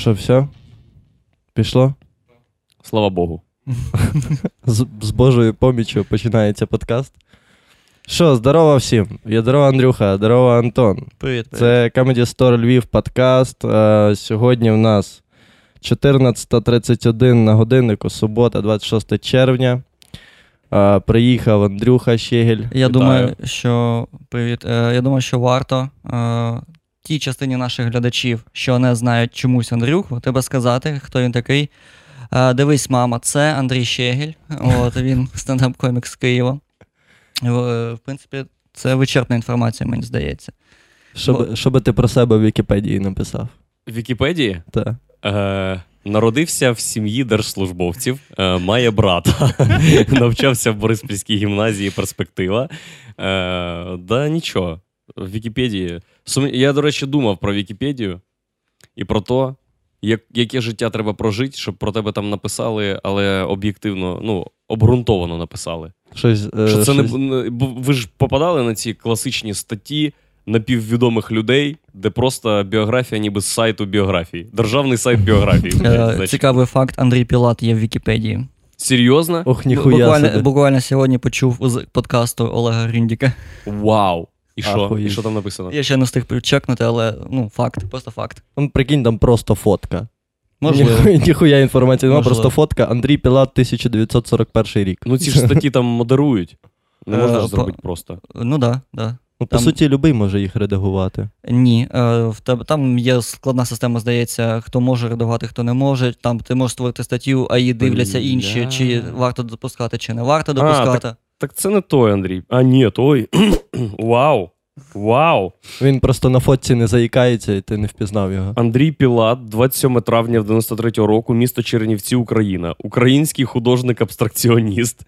Що, все? Пішло? Слава Богу. З, з Божою поміччю починається подкаст. Що, здорово всім. Я здорово, Андрюха, здорово, Антон. Привіт. Це Comedy Store Львів подкаст. Е, Сьогодні в нас 14.31 на годиннику, субота, 26 червня. Е, Приїхав Андрюха Щегель. Я думаю, що привіт. Е, Я думаю, що варто е, тій частині наших глядачів, що не знають чомусь Андрюху, тебе сказати, хто він такий. Е, Дивись, мама, це Андрій Щегель. От він стендап-комік з Києва. Е, В принципі, це вичерпна інформація, мені здається. Що, би- що би ти про себе в Вікіпедії написав? В Вікіпедії Та. е, народився в сім'ї держслужбовців, е, має брата, навчався в Бориспільській гімназії перспектива. Е, да нічого. В Вікіпедії. Сум- Я, до речі, думав про Вікіпедію і про те, як, яке життя треба прожити, щоб про тебе там написали, але об'єктивно, ну, обґрунтовано написали. Щось, е, Що це щось- не- ви ж попадали на ці класичні статті напіввідомих людей, де просто біографія, ніби з сайту біографії. Державний сайт біографії. Е, Цікавий факт: Андрій Пілат є в Вікіпедії. Серйозно? Ох, ніхуя буквально сьогодні почув з подкасту Олега Гріндіка. Вау! І що? І що там написано? Я ще не встиг чекнути, але ну, факт, просто факт. Ну, прикинь, там просто фотка. Можливо. Ніхуя, ніхуя інформації нема, Можливо. просто фотка Андрій Пілат 1941 рік. Ну ці ж статті там модерують. Не можна Е, ж зробити просто. Ну да, да. Ну, по Там- суті, любий може їх редагувати. Ні, е, в тебе там є складна система, здається, хто може редагувати, хто не може. Там ти можеш створити статтю, а її дивляться інші, чи варто допускати, чи не варто допускати. Так це не той, Андрій. А, ні, той. Вау! Вау! Він просто на фотці не заїкається, і ти не впізнав його. Андрій Пілат, 27 травня 93-го року, місто Чернівці, Україна. Український художник-абстракціоніст,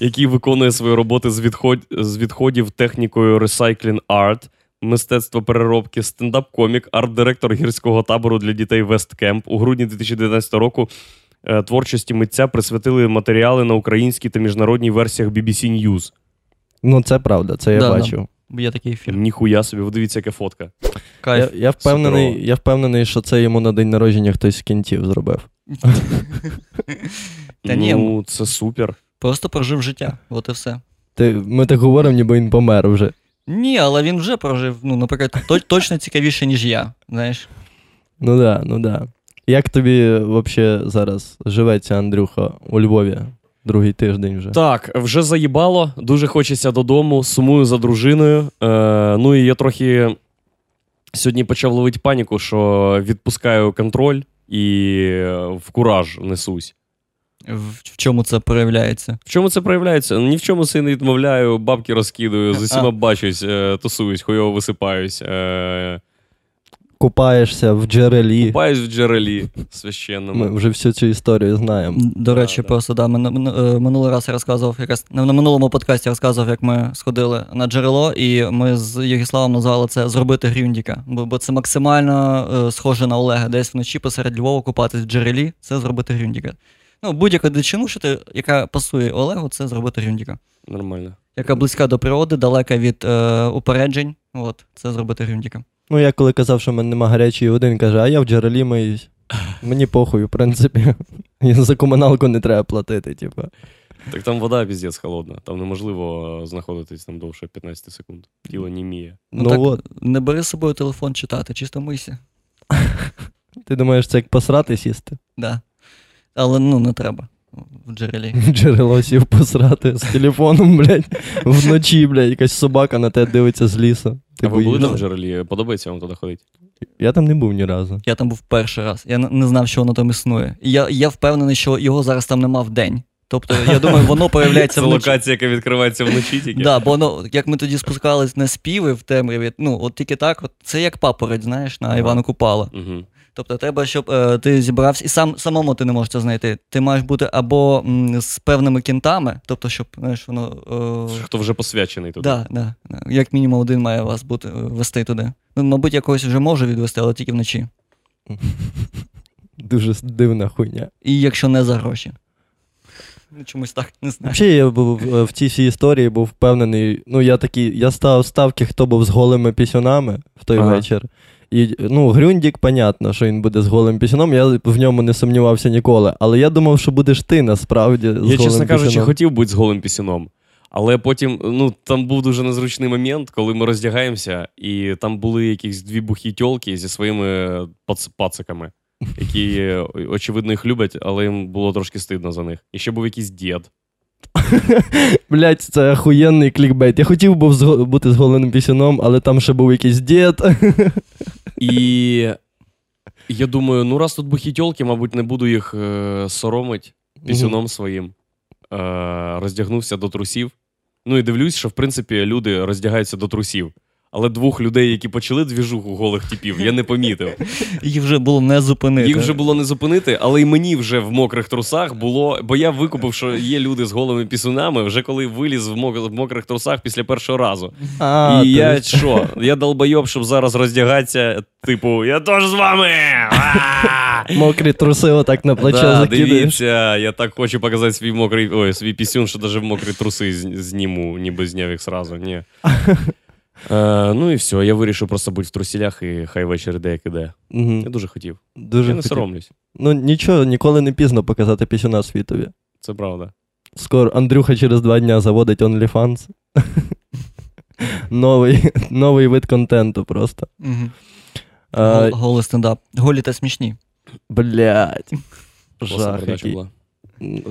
який виконує свої роботи з, відход... з відходів технікою Recycling Art, мистецтво переробки, стендап-комік, арт-директор гірського табору для дітей Весткемп. У грудні 2019 року творчості митця присвятили матеріали на українській та міжнародній версіях BBC News. Ну, це правда, це я Да, да. бачив. Є такий фільм. Ніхуя собі, ви дивіться, яка фотка. Я, Кайф. я, впевнений, Суперово. я впевнений, що це йому на день народження хтось з кінтів зробив. Та ні, ну, це супер. Просто прожив життя. От і все. Ти, ми так говоримо, ніби він помер вже. Ні, але він вже прожив, ну, наприклад, точно цікавіше, ніж я. Знаєш. Ну да, ну да. Як тобі взагалі зараз живеться, Андрюха, у Львові? Другий тиждень вже. Так, вже заїбало, дуже хочеться додому, сумую за дружиною. Е, ну і я трохи сьогодні почав ловити паніку, що відпускаю контроль і е, в кураж несусь. В, чому це проявляється? В чому це проявляється? Ні в чому си не відмовляю, бабки розкидую, з усіма бачусь, е, тусуюсь, хуйово висипаюсь. Е, Купаєшся в джерелі. купаюсь в джерелі священному. Ми вже всю цю історію знаємо. До речі, Да, да. просто да, мину- е, минулий раз я розказував, якраз на на минулому подкасті розказував, як ми сходили на джерело, і ми з Єгіславом назвали це зробити грюндіка. Бо, бо це максимально е, схоже на Олега. Десь вночі посеред Львова купатись в джерелі це зробити грюндіка. Ну, будь-яка дичину, що ти, яка пасує Олегу, це зробити грюндіка. Нормально. Яка близька до природи, далека від е, упереджень. От, це зробити грюндіка. Ну, я коли казав, що в мене нема гарячої води, він каже, а я в джерелі миюсь. Мені похуй, в принципі. За комуналку не треба платити, типу. Так там вода піздець холодна. Там неможливо е, знаходитись там довше 15 секунд. Тіло німіє. Ну, так, от, Не бери з собою телефон читати, чисто мийся. ти думаєш, це як посрати сісти? Да. Але ну не треба в джерелі. Джерело сів посрати з телефоном, блядь, вночі, блядь, якась собака на тебе дивиться з лісу. Ти а ви були там в джерелі? Подобається вам туди ходити? Я там не був ні разу. Я там був перший раз. Я не- знав, що воно там існує. І я, я впевнений, що його зараз там нема в день. Тобто, я думаю, воно появляється Це вночі. локація, яка відкривається вночі тільки. Да, бо воно, як ми тоді спускались на співи в темряві, ну от тільки так, от, це як папорець, знаєш, на Ага. Івана Купала. Угу. Тобто треба, щоб е, ти зібрався, і сам самому ти не можеш це знайти. Ти маєш бути або м, з певними кінтами, тобто, щоб знаєш, воно. Е, Хто вже посвячений туди. да, да, да. Як мінімум один має вас бути е, вести туди. Ну, мабуть, якогось вже може відвести, але тільки вночі. Дуже дивна хуйня. І якщо не за гроші. Ну, чомусь так не знаю. Взагалі, я був е, в цій всій історії був впевнений. Ну, я такий, я ставив ставки, хто був з голими пісюнами в той Ага. вечір. І ну, Грюндік, понятно, що він буде з голим пісюном, я в ньому не сумнівався ніколи. Але я думав, що будеш ти насправді. з Я, голим чесно кажучи, пісюном. хотів бути з голим пісюном. Але потім, ну, там був дуже незручний момент, коли ми роздягаємося, і там були якісь дві бухі тьолки зі своїми пац- пациками, які, е, очевидно, їх люблять, але їм було трошки стидно за них. І ще був якийсь дід. Блять, це охуєнний клікбейт. Я хотів був бути з голеним пісюном, але там ще був якийсь дід. І я думаю, ну раз тут бухітьолки, мабуть, не буду їх е, соромить пісюном своїм. Е, роздягнувся до трусів. Ну і дивлюсь, що в принципі люди роздягаються до трусів. Але двох людей, які почали двіжуху голих типів, я не помітив. Їх вже було не зупинити. Їх вже було не зупинити, але й мені вже в мокрих трусах було. Бо я викупив, що є люди з голими пісунами, вже коли виліз в мок- в мокрих трусах після першого разу. А, і я ти- що? Я долбойоб, щоб зараз роздягатися. Типу, я теж з вами. Мокрі труси отак на плече Да, закидаєш. дивіться, я так хочу показати свій мокрий, ой, свій пісюн, що навіть в мокрі труси зніму, ніби зняв їх сразу. Ні. Е, ну і все, я вирішив просто бути в трусілях і хай вечір іде, як іде. Мгм. Я дуже хотів. Дуже я не хотів. соромлюсь. Ну нічого, ніколи не пізно показати пісюна світові. Це правда. Скоро Андрюха через два дня заводить OnlyFans. новий, новий вид контенту просто. А, Гол- Голий стендап. Голі та смішні. блядь. Класна Жах, передача який. була.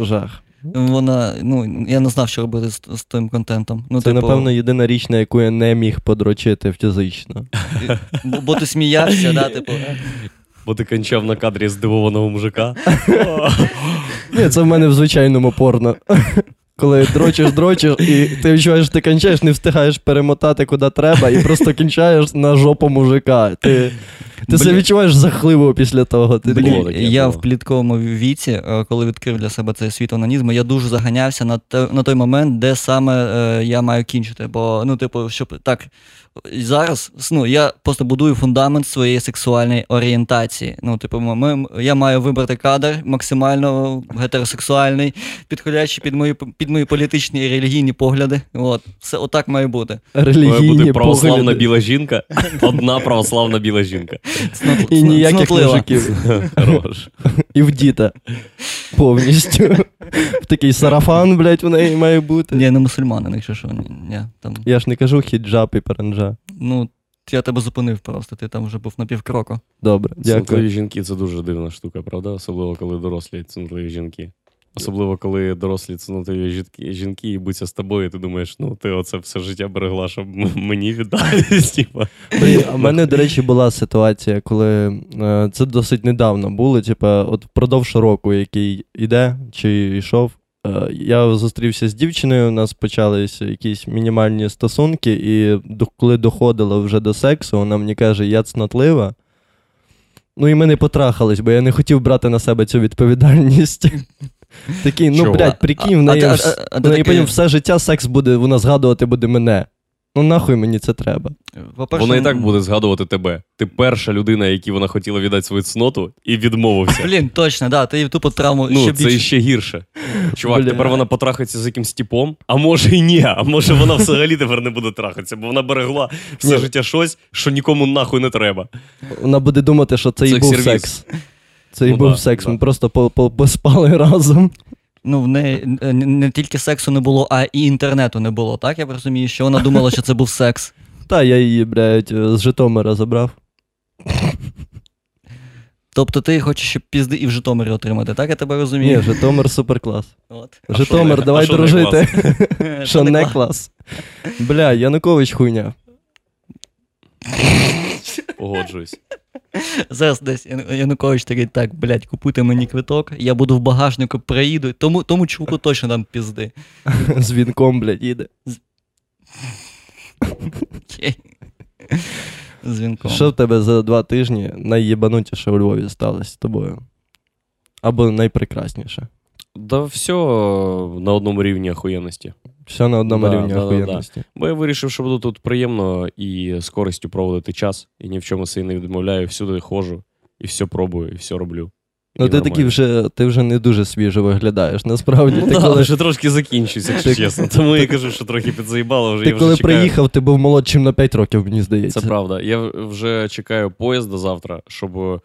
Жах. Вона, ну, я не знав, що робити з, з тим контентом. Ну, Це, типу, напевно, єдина річ, на яку я не міг подрочити фізично. бо, бо ти сміявся, да, типу. Бо ти кончав на кадрі здивованого мужика. Ні, це в мене в звичайному порно. Коли дрочиш, дрочиш, і ти відчуваєш, що ти кончаєш, не встигаєш перемотати куди треба, і просто кінчаєш на жопу мужика. Ти, ти себе відчуваєш жахливо після того. Ти Блін, такий, таке я в плітковому віці, е, коли відкрив для себе цей світ онанізму, я дуже заганявся на, те, на той момент, де саме е, я маю кінчити. Бо, ну, типу, щоб так. Зараз ну, я просто будую фундамент своєї сексуальної орієнтації. Ну, типу, ми, ми- я маю вибрати кадр максимально гетеросексуальний, підходячий під мої, під мої політичні і релігійні погляди. От, все отак має бути. Має бути православна погляди. біла жінка, одна православна біла жінка. І ніяких мужиків. Хорош. І в діта. Повністю. Такий сарафан, блядь, в неї має бути. Ні, не мусульманин, якщо що. Ні, ні, там, Я ж не кажу хіджаб і паранджа. ну, я тебе зупинив просто, ти там вже був на півкроку. Добре, Цнутливі жінки це дуже дивна штука, правда? Особливо, коли дорослі цнутливі жінки. Особливо, коли дорослі цнутливі жінки, жінки і буться з тобою, і ти думаєш, ну ти оце все життя берегла, щоб мені віддати. типа. Блін, а в мене, до речі, була ситуація, коли е, це досить недавно було. Типа, от впродовж року, який іде чи йшов, е, я зустрівся з дівчиною, у нас почалися якісь мінімальні стосунки, і коли доходило вже до сексу, вона мені каже, я цнотлива. Ну і ми не потрахались, бо я не хотів брати на себе цю відповідальність. Такий, ну, блядь, прикинь, в неї, а- а- а в неї такий- все життя секс буде, вона згадувати буде мене. Ну нахуй мені це треба. По-перше, Вона і так буде згадувати тебе. Ти перша людина, якій вона хотіла віддати свою цноту, і відмовився. Блін, точно, да, ти тупо травму Ну, ще це більше. ще гірше. Чувак, Бля. тепер вона потрахається з якимсь типом, а може і ні, а може вона взагалі тепер не буде трахатися, бо вона берегла все Ні. життя щось, що нікому нахуй не треба. Вона буде думати, що це і був Секс-сервіс. секс. Це і Ну був да, секс. да. Ми просто по- по- поспали разом. Ну, в неї е, не, тільки сексу не було, а і інтернету не було, так? Я розумію, що вона думала, що це був секс. Та я її, блядь, з Житомира забрав. Тобто ти хочеш, щоб пізди і в Житомирі отримати, так? Я тебе розумію. Ні, Житомир суперклас. От. Житомир, не- давай а дружити. Що не клас. Бля, Янукович хуйня. Погоджуюсь. Зараз десь Янукович такий, так, блядь, купуйте мені квиток, я буду в багажнику, приїду, тому, тому чуваку точно дам пізди. З вінком, блядь, їде. З вінком. Що в тебе за два тижні найєбанутіше у Львові сталося з тобою? Або найпрекрасніше. Да все на одному рівні охуєнності. Все на одному Да, рівні да, да, охуєнності. Бо я вирішив, що буду тут приємно і з користю проводити час, і ні в чому себе не відмовляю, всюди ходжу, і все пробую, і все роблю. Ну, і ти такий вже, ти вже не дуже свіжо виглядаєш. Насправді, Ну, ти да, коли, вже трошки закінчується, якщо чесно. Тому я кажу, що трохи підзаїбало вже. ти я вже коли чекаю. приїхав, ти був молодшим на 5 років, мені здається. Це правда. Я вже чекаю поїзда завтра, щоб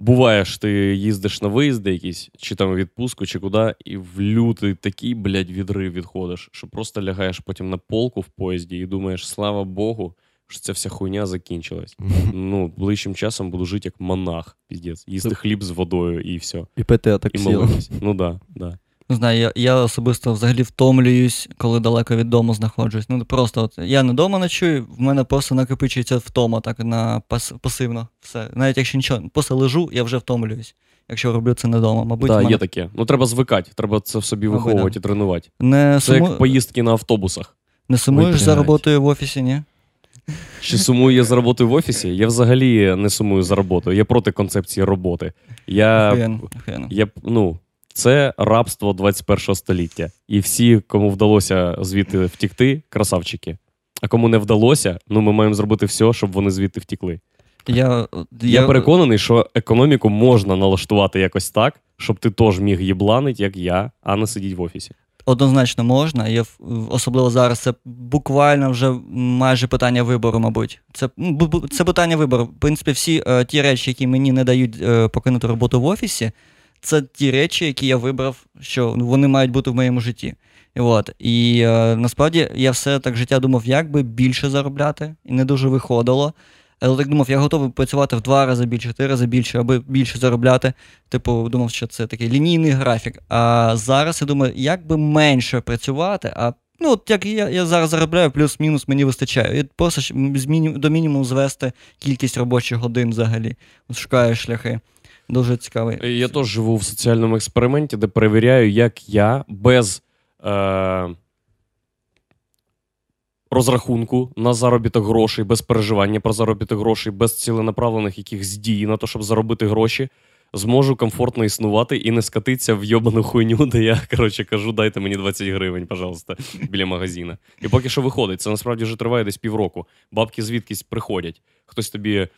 буває ж, ти їздиш на виїзди якісь, чи там відпустку, чи куди, і в лютий такий, блядь, відрив відходиш, що просто лягаєш потім на полку в поїзді і думаєш, слава Богу, що ця вся хуйня закінчилась. Ну, ближчим часом буду жити як монах, піздець. Їсти хліб з водою і все. І пити атаксіл. Ну да, да. Не знаю, я, я особисто взагалі втомлююсь, коли далеко від дому знаходжусь. Ну просто от я не вдома ночую, в мене просто накопичується втома так на пас, пасивно. Все. Навіть якщо нічого, просто лежу, я вже втомлююсь. Якщо роблю це не вдома. Мабуть, Так, мене є таке. Ну треба звикати, треба це в собі Мабуть, виховувати да. і тренувати. не, Це суму... як поїздки на автобусах. не сумуєш Ой, за роботою в офісі, ні? Чи сумую я за роботою в офісі? Я взагалі не сумую за роботою. Я проти концепції роботи. Я, Охуєнно, охуєнно. я ну, це рабство 21 століття. І всі, кому вдалося звідти втікти, красавчики. А кому не вдалося, ну ми маємо зробити все, щоб вони звідти втікли. Я, Я, переконаний, що економіку можна налаштувати якось так, щоб ти теж міг їбланить, як я, а не сидіть в офісі. Однозначно можна, в- особливо зараз це буквально вже майже питання вибору, мабуть. Це, ну, це питання вибору. В принципі, всі е, ті речі, які мені не дають е, покинути роботу в офісі, це ті речі, які я вибрав, що вони мають бути в моєму житті. І, от. і е, насправді я все так життя думав, як би більше заробляти, і не дуже виходило. Але так думав, я готовий працювати в два рази більше, три рази більше, аби більше заробляти. Типу, думав, що це такий лінійний графік. А зараз я думаю, як би менше працювати, а ну, от як я, я зараз заробляю, плюс-мінус мені вистачає. І просто до мінімуму звести кількість робочих годин взагалі. Шукаю шляхи. Дуже цікавий. Я теж живу в соціальному експерименті, де перевіряю, як я без е, розрахунку на заробіток грошей, без переживання про заробіток грошей, без ціленаправлених якихось дій на те, щоб заробити гроші, зможу комфортно існувати і не скатитися в йобану хуйню, де я коротше кажу, дайте мені 20 гривень, пожалуйста, біля магазина. І поки що виходить, це насправді вже триває десь півроку. Бабки звідкись приходять. Хтось тобі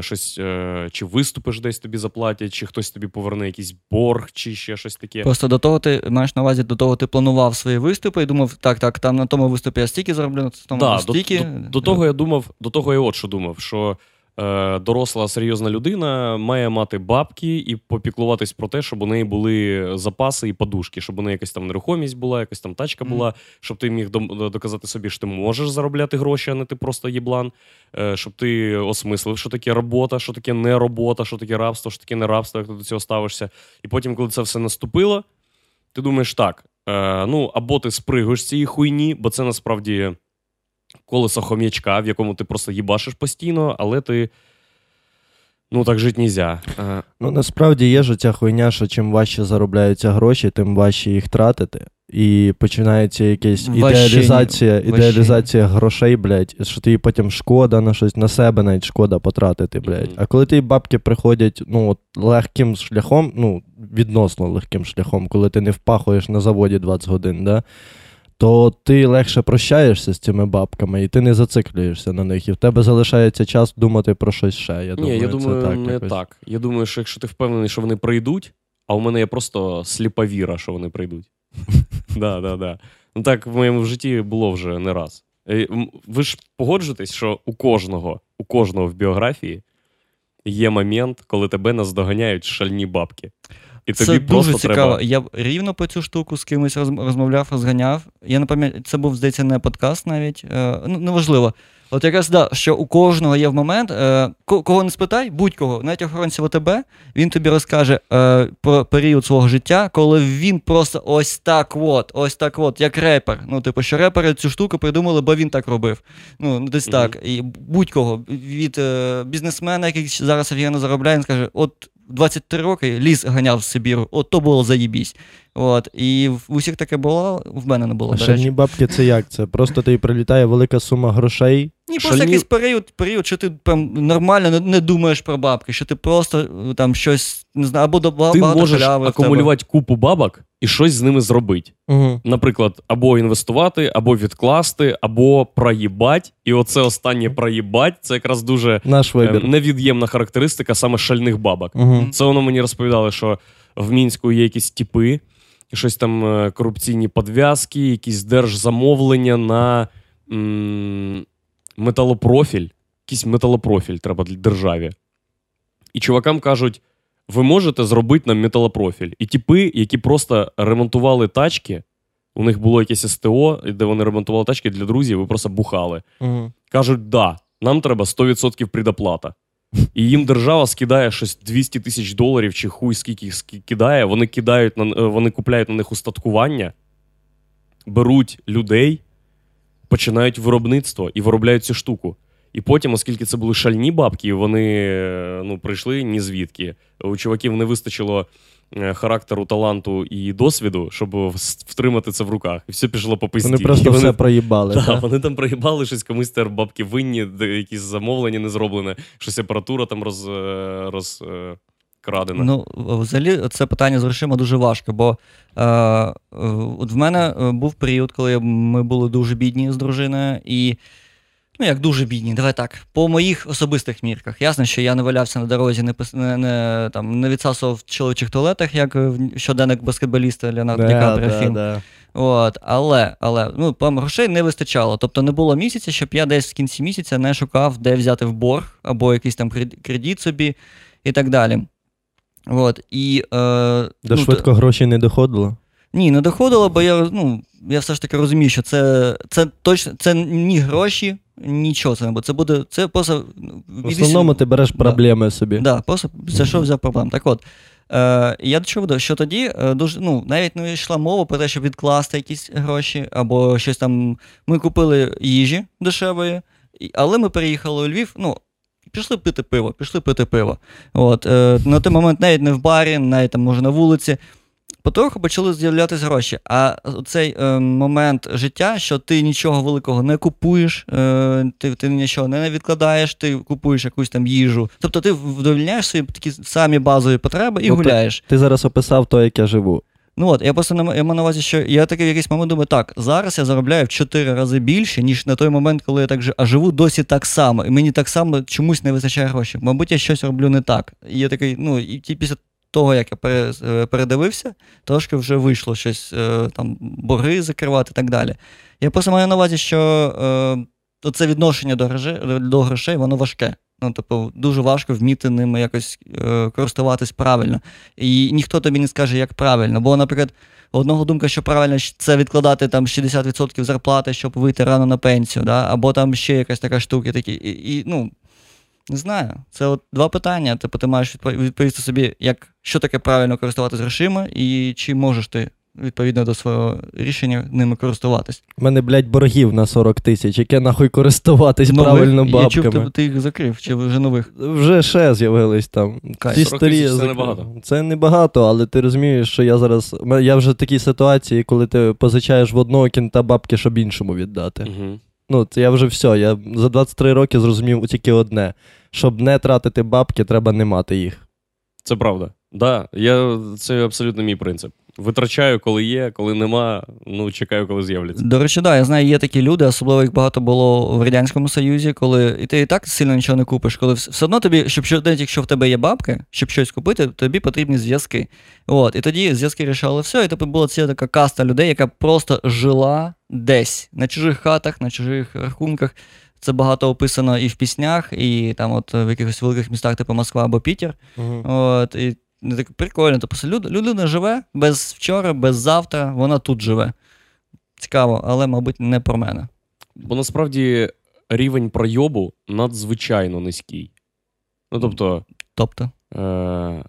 щось, е, чи виступиш десь тобі заплатять, чи хтось тобі поверне якийсь борг, чи ще щось таке. Просто до того ти маєш на увазі, до того ти планував свої виступи і думав, так, так, там на тому виступі я стільки зароблю, на тому Да, до, до, до того я думав, до того я от що думав, що е, доросла серйозна людина має мати бабки і попіклуватись про те, щоб у неї були запаси і подушки, щоб у неї якась там нерухомість була, якась там тачка була, щоб ти міг доказати собі, що ти можеш заробляти гроші, а не ти просто єблан. Е, щоб ти осмислив, що таке робота, що таке не робота, що таке рабство, що таке не рабство, як ти до цього ставишся. І потім, коли це все наступило, ти думаєш так: е, ну або ти спригуєш з цієї хуйні, бо це насправді колесо хом'ячка, в якому ти просто їбашиш постійно, але ти. Ну, так жити нельзя. Е, Ну, насправді є ж ця хуйня, що чим важче заробляються гроші, тим важче їх тратити. І починається якась Ващення. ідеалізація, Ващення. ідеалізація грошей, блядь, що тобі потім шкода на щось, на себе навіть шкода потратити, блядь. Мгм. А коли ті бабки приходять ну, от, легким шляхом, ну, відносно легким шляхом, коли ти не впахуєш на заводі 20 годин, да, то ти легше прощаєшся з цими бабками, і ти не зациклюєшся на них, і в тебе залишається час думати про щось ще. Я Ні, думаю, я думаю, це так не якось. так. Я думаю, що якщо ти впевнений, що вони прийдуть, а у мене є просто сліпа віра, що вони прийдуть. Да, да, да. Ну так в моєму житті було вже не раз. Е, Ви ж погоджуєтесь, що у кожного, у кожного в біографії є момент, коли тебе наздоганяють шальні бабки. І тобі Це просто дуже цікаво. треба. Я рівно по цю штуку з кимось розмовляв, розганяв. Я не пам'ятаю, це був, здається, не подкаст навіть. Е, ну, неважливо. От якраз да, що у кожного є в момент, е, кого не спитай, будь-кого, навіть охоронця ВТБ, він тобі розкаже е, про період свого життя, коли він просто ось так от, ось так от, як репер. Ну, типу, що репери цю штуку придумали, бо він так робив. Ну, десь Мгм. так. І будь-кого від е, бізнесмена, який зараз офігенно заробляє, він скаже: от 23 роки ліс ганяв в Сибіру, от то було заєбісь. От, і в усіх таке було, в мене не було. А до речі. шальні бабки це як? Це просто тобі прилітає велика сума грошей. Ні, просто Шальні- якийсь період, період, що ти прям нормально не, не думаєш про бабки, що ти просто е, там щось не знаю, або до Ти багато можеш халяви в тебе. акумулювати купу бабок, і щось з ними зробити. Угу. Наприклад, або інвестувати, або відкласти, або проїбать. І оце останнє проїбать це якраз дуже Наш е, вибір. невід'ємна характеристика саме шальних бабок. Угу. Це воно мені розповідали, що в мінську є якісь типи, щось там е, корупційні подв'язки, якісь держзамовлення на м- металопрофіль. Якийсь металопрофіль треба для державі. І чувакам кажуть: ви можете зробити нам металопрофіль. І типи, які просто ремонтували тачки, у них було якесь СТО, де вони ремонтували тачки для друзів, ви просто бухали. Угу. Кажуть, да, нам треба 100% предоплата. І їм держава скидає щось 200 тисяч доларів чи хуй скільки їх кидає. Вони кидають на е, вони купляють на них устаткування, беруть людей, починають виробництво і виробляють цю штуку. І потім, оскільки це були шальні бабки, вони е, ну, прийшли ні звідки. У чуваків не вистачило е, характеру, таланту і досвіду, щоб втримати це в руках. І все пішло по пизді. Вони просто І все проїбали. так, так? вони там проїбали щось, комусь тепер бабки винні, якісь замовлення не зроблене, щось апаратура там роз, е, роз, крадена. Ну, взагалі, це питання з грошима дуже важко, бо е, от в мене був період, коли ми були дуже бідні з дружиною, і. Ну, як дуже бідні, давай так. По моїх особистих мірках. Ясно, що я не валявся на дорозі, не, пис- не, не, там, не відсасував в чоловічих туалетах, як в щоденник баскетболіста Леонардо Ді Да, да, фільм. да. От, але, але ну, прям грошей не вистачало. Тобто не було місяця, щоб я десь в кінці місяця не шукав, де взяти в борг, або якийсь там кред- кредит собі і так далі. От, і, е, Де ну, швидко гроші не доходило. ні, не доходило, бо я, ну, я все ж таки розумію, що це, це точно це ні гроші, нічого це не буде. Це буде це просто. ну, В основному ти береш Да. проблеми собі. Да, просто за що взяв проблем. Так от, е, я до чого веду, що тоді е, дуже, ну, навіть не йшла мова про те, щоб відкласти якісь гроші, або щось там. Ми купили їжі дешевої, але ми переїхали у Львів. ну, Пішли пити пиво, пішли пити пиво. От, е, на той момент навіть не в барі, навіть там, може, на вулиці. Потроху почали з'являтися гроші. А цей е, момент життя, що ти нічого великого не купуєш, е, ти, ти нічого не відкладаєш, ти купуєш якусь там їжу. Тобто ти вдовольняєш свої такі самі базові потреби і Ну, гуляєш. Ти зараз описав то, як я живу. Ну от, я просто на- я маю на увазі, що я такий в якийсь момент думаю, так, зараз я заробляю в 4 рази більше, ніж на той момент, коли я так жив, а живу досі так само. І мені так само чомусь не вистачає грошей. Мабуть, я щось роблю не так. І я такий, ну, і після того, як я е, передивився, трошки вже вийшло щось е, там, борги закривати і так далі. Я просто маю на увазі, що е, це відношення до грошей, до грошей, воно важке. Ну, тобто, дуже важко вміти ними якось е, користуватись правильно. І ніхто тобі не скаже, як правильно. Бо, наприклад, одного думка, що правильно це відкладати там 60% зарплати, щоб вийти рано на пенсію, да? або там ще якась така штука. Такі. І, і, ну, не знаю. Це от два питання. Типу, ти маєш відпо- відповісти собі, як, що таке правильно користуватись грошима, і чи можеш ти відповідно до свого рішення ними користуватись. У мене, блядь, боргів на 40 тисяч, яке нахуй користуватись Нових? правильно Я чув, ти, ти їх закрив, чи вже нових? Вже ще з'явились там. Кайф. Ті 40 старі тисяч це небагато. Це небагато, але ти розумієш, що я зараз. Я вже в такій ситуації, коли ти позичаєш в одного кінта бабки, щоб іншому віддати. Угу. Ну, це я вже все. Я за 23 роки зрозумів тільки одне: щоб не тратити бабки, треба не мати їх. Це правда. Да, я, це абсолютно мій принцип. Витрачаю, коли є, коли нема, ну чекаю, коли з'являться. До речі, да, я знаю, є такі люди, особливо їх багато було в Радянському Союзі, коли і ти і так сильно нічого не купиш, коли все одно тобі, щоб що- навіть якщо в тебе є бабки, щоб щось купити, тобі потрібні зв'язки. От, і тоді зв'язки рішали все, і тобі була ціла така каста людей, яка просто жила десь на чужих хатах, на чужих рахунках. Це багато описано і в піснях, і там, от в якихось великих містах, типу Москва або Пітер. От, і так прикольно. Тобто люд, людина живе без вчора, без завтра, вона тут живе. Цікаво, але, мабуть, не про мене. Бо насправді рівень пройобу надзвичайно низький. Ну тобто, Тобто, е-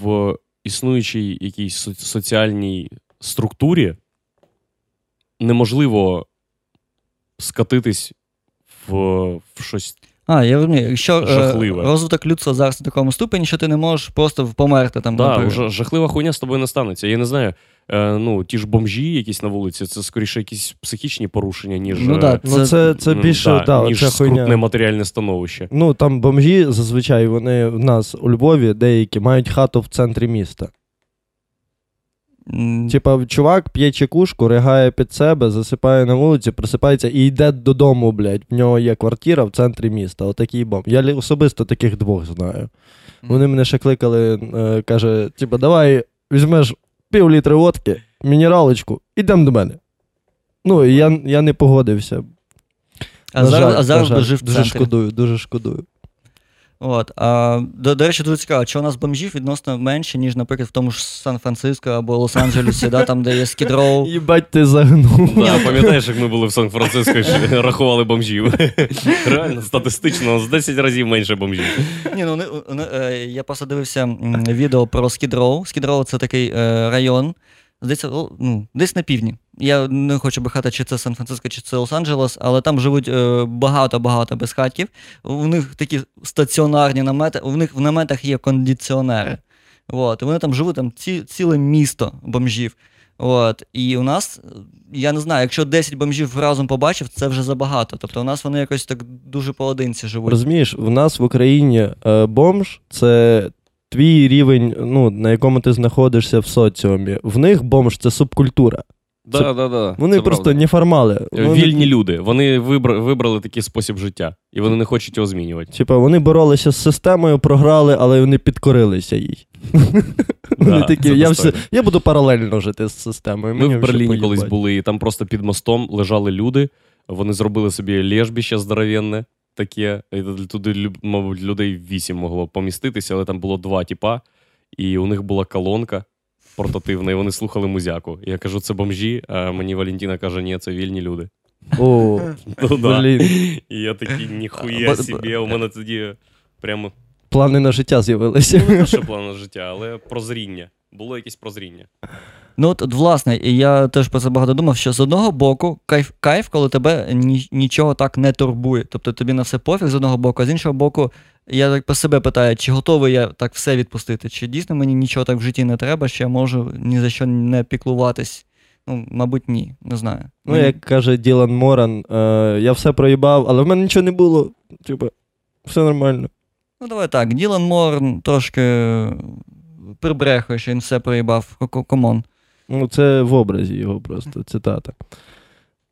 в існуючій якійсь со- соціальній структурі неможливо скатитись в, в щось. А, я розумію, якщо е, Жахливе. розвиток людства зараз на такому ступені, що ти не можеш просто померти там. Да, вже жахлива хуйня з тобою не станеться. Я не знаю. Е, ну, ті ж бомжі якісь на вулиці, це скоріше якісь психічні порушення, ніж, Ну е, да, Ну, це, це більше, да, да, ніж скрутне матеріальне становище. Ну, там бомжі зазвичай вони в нас у Львові деякі мають хату в центрі міста. Типа, чувак п'є чекушку, ригає під себе, засипає на вулиці, просипається і йде додому, блядь. В нього є квартира в центрі міста. Отакий бомб. Я особисто таких двох знаю. Вони мене ще кликали, е, каже: типа, давай візьмеш пів літри водки, мінералочку, ідемо до мене. Ну, і я, я не погодився. а На зараз, жаль, а зараз на жаль. би жив в Дуже центрі. шкодую, дуже шкодую. От, а, до, до речі, дуже цікаво, що у нас бомжів відносно менше, ніж, наприклад, в тому ж Сан-Франциско або Лос-Анджелесі, да, там, де є скідроу. Їбать, ти загнув. Да, пам'ятаєш, як ми були в Сан-Франциско, що рахували бомжів. Реально, статистично, з 10 разів менше бомжів. Ні, ну, е, я просто дивився відео про Скідроу. Скідроу це такий е, район, здається, ну, десь на півдні. Я не хочу брехати, чи це Сан-Франциско, чи це Лос-Анджелес, але там живуть е, багато-багато безхатків. У них такі стаціонарні намети, у них в наметах є кондиціонери. От, і вони там живуть там ці, ціле місто бомжів. От, і у нас, я не знаю, якщо 10 бомжів разом побачив, це вже забагато. Тобто у нас вони якось так дуже поодинці живуть. Розумієш, в нас в Україні е, бомж це твій рівень, ну, на якому ти знаходишся в соціумі. В них бомж це субкультура. Да, да, да, Вони це просто правда. неформали. Вони, Вільні люди. Вони вибра- вибрали такий спосіб життя, і вони не хочуть його змінювати. Типа, вони боролися з системою, програли, але вони підкорилися їй. Вони такі, я, все, я буду паралельно жити з системою. Ми в Берліні колись були, і там просто під мостом лежали люди. Вони зробили собі лежбище здоровенне таке. Туди, мабуть, людей вісім могло поміститися, але там було два тіпа, і у них була колонка портативна, і вони слухали музяку. І я кажу, це бомжі, а мені Валентина каже, ні, це вільні люди. О, Ну, да. блін. І я такий, ніхуя собі, у мене тоді прямо Плани на життя з'явилися. не лише план життя, але прозріння. Було якесь прозріння. Ну, от, власне, і я теж про це багато думав, що з одного боку кайф, кайф коли тебе нічого так не турбує. Тобто тобі на все пофіг з одного боку, а з іншого боку, я так по себе питаю, чи готовий я так все відпустити? Чи дійсно мені нічого так в житті не треба, що я можу ні за що не піклуватись? Ну, мабуть, ні, не знаю. Ну, Мені- як каже Ділан Моран, е, я все проїбав, але в мене нічого не було. Типа, все нормально. Ну, давай так, Ділан Мор трошки прибрехує, що він все проїбав. Комон. Ну, це в образі його просто цитата.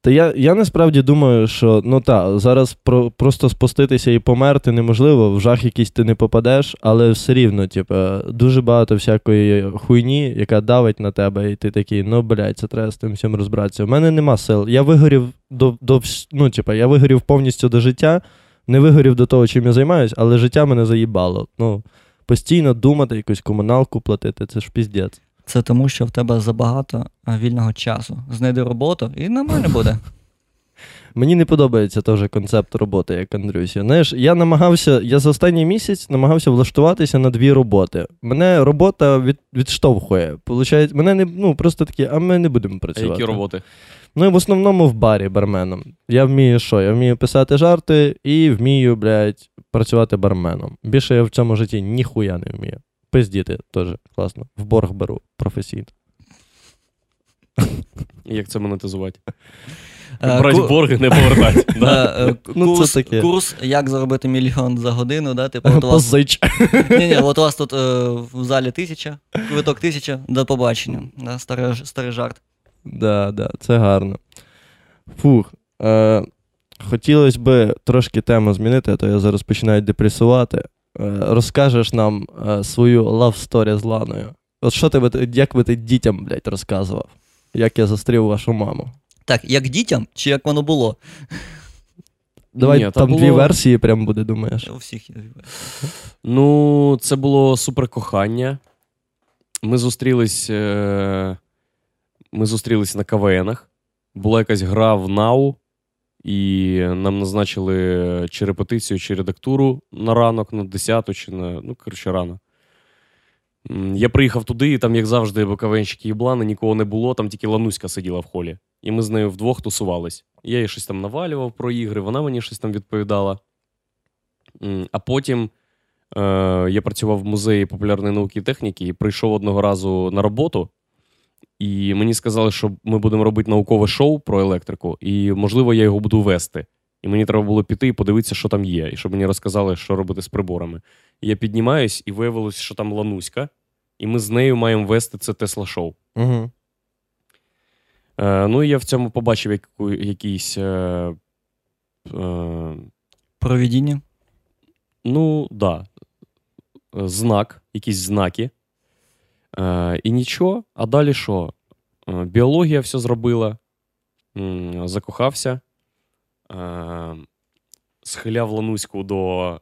Та я, я насправді думаю, що ну та, зараз про, просто спуститися і померти неможливо, в жах якийсь ти не попадеш, але все рівно, типу, дуже багато всякої хуйні, яка давить на тебе, і ти такий, ну блядь, це треба з тим всім розбиратися. У мене нема сил. Я вигорів до, до ну, типу, я вигорів повністю до життя, не вигорів до того, чим я займаюсь, але життя мене заїбало. Ну, постійно думати, якусь комуналку платити, це ж піздець. Це тому, що в тебе забагато вільного часу. Знайди роботу і нормально буде. Мені не подобається теж концепт роботи, як Андрюсі. Знаєш, я намагався, я за останній місяць намагався влаштуватися на дві роботи. Мене робота від, відштовхує. Получається, мене не ну просто такі, а ми не будемо працювати. А які роботи? Ну, в основному в барі барменом. Я вмію що? Я вмію писати жарти і вмію, блядь, працювати барменом. Більше я в цьому житті ніхуя не вмію. Пиздіти теж класно. В борг беру професійно. Як це монетизувати? Е, Брать ку- борги, не повертати. Да? Е, Ну, це курс, таке. курс, як заробити мільйон за годину, да? Типу, от у вас, ні, ні, от у вас тут е, в залі тисяча, квиток тисяча, до побачення. Да, старий, старий жарт. Да, да, це гарно. Фух. Е, хотілося б трошки тему змінити, а то я зараз починаю депресувати. Е, розкажеш нам е, свою love story з Ланою. От що ти, би як би ти дітям, блядь, розказував? Як я застрів вашу маму? Так, як дітям, чи як воно було? Давай Ні, там було- дві версії прям буде, думаєш. У всіх є. Ну, це було супер кохання. Ми зустрілись. Е... Ми зустрілись на КВНах. Була якась гра в НАУ, і нам назначили чи репетицію, чи редактуру на ранок, на 10 чи на. Ну, коротше, рано. Я приїхав туди, і там, як завжди, бо КВНщики їблани, нікого не було, там тільки Лануська сиділа в холі. І ми з нею вдвох тусувались. Я їй щось там навалював про ігри, вона мені щось там відповідала. А потім е, я працював в музеї популярної науки і техніки і прийшов одного разу на роботу. І мені сказали, що ми будемо робити наукове шоу про електрику, і, можливо, я його буду вести. І мені треба було піти і подивитися, що там є, і щоб мені розказали, що робити з приборами. І я піднімаюсь, і виявилось, що там Лануська, і ми з нею маємо вести це Тесла-шоу. Угу. Е, ну і я в цьому побачив яку, якийсь. Е, е, Провідіння. ну, да, знак, якісь знаки. Е, і нічого, а далі що? Е, біологія все зробила, закохався, е, схиляв Лануську до,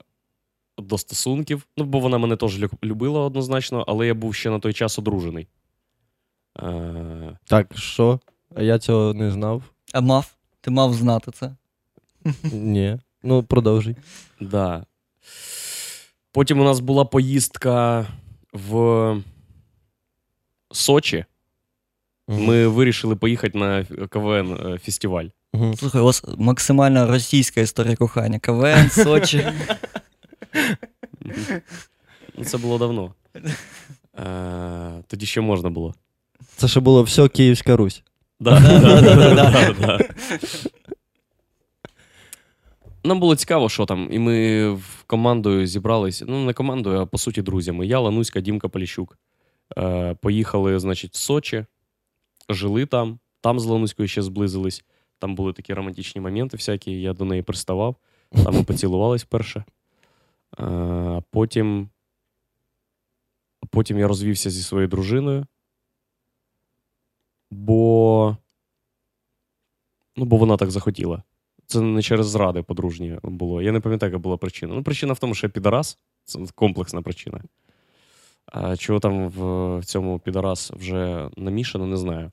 до стосунків. Ну, бо вона мене теж любила однозначно, але я був ще на той час одружений. Е, Так, що? А я цього не знав. А мав? Ти мав знати це. Ні. Ну, продовжуй. Да. Потім у нас була поїздка в Сочі. Мгм. Ми вирішили поїхати на КВН е, фестиваль. Слухай, у вас максимально російська історія кохання. КВН, Сочі. Це було давно. Е, Тоді ще можна було. Це ще було все Київська Русь. Да, да, да, да, да, да. Нам було цікаво, що там, і ми в командою зібралися. Ну, не командою, а по суті, друзями. Я, Лануська, Дімка Поліщук. Е, поїхали, значить, в Сочі, жили там, там з Лануською ще зблизились. Там були такі романтичні моменти всякі, я до неї приставав. Там ми поцілувались вперше. Е, потім, потім я розвівся зі своєю дружиною. Бо. Ну, бо вона так захотіла. Це не через зради подружні було. Я не пам'ятаю, яка була причина. Ну, причина в тому, що я підарас. Це комплексна причина. А чого там в, в цьому підарас вже намішано, не знаю.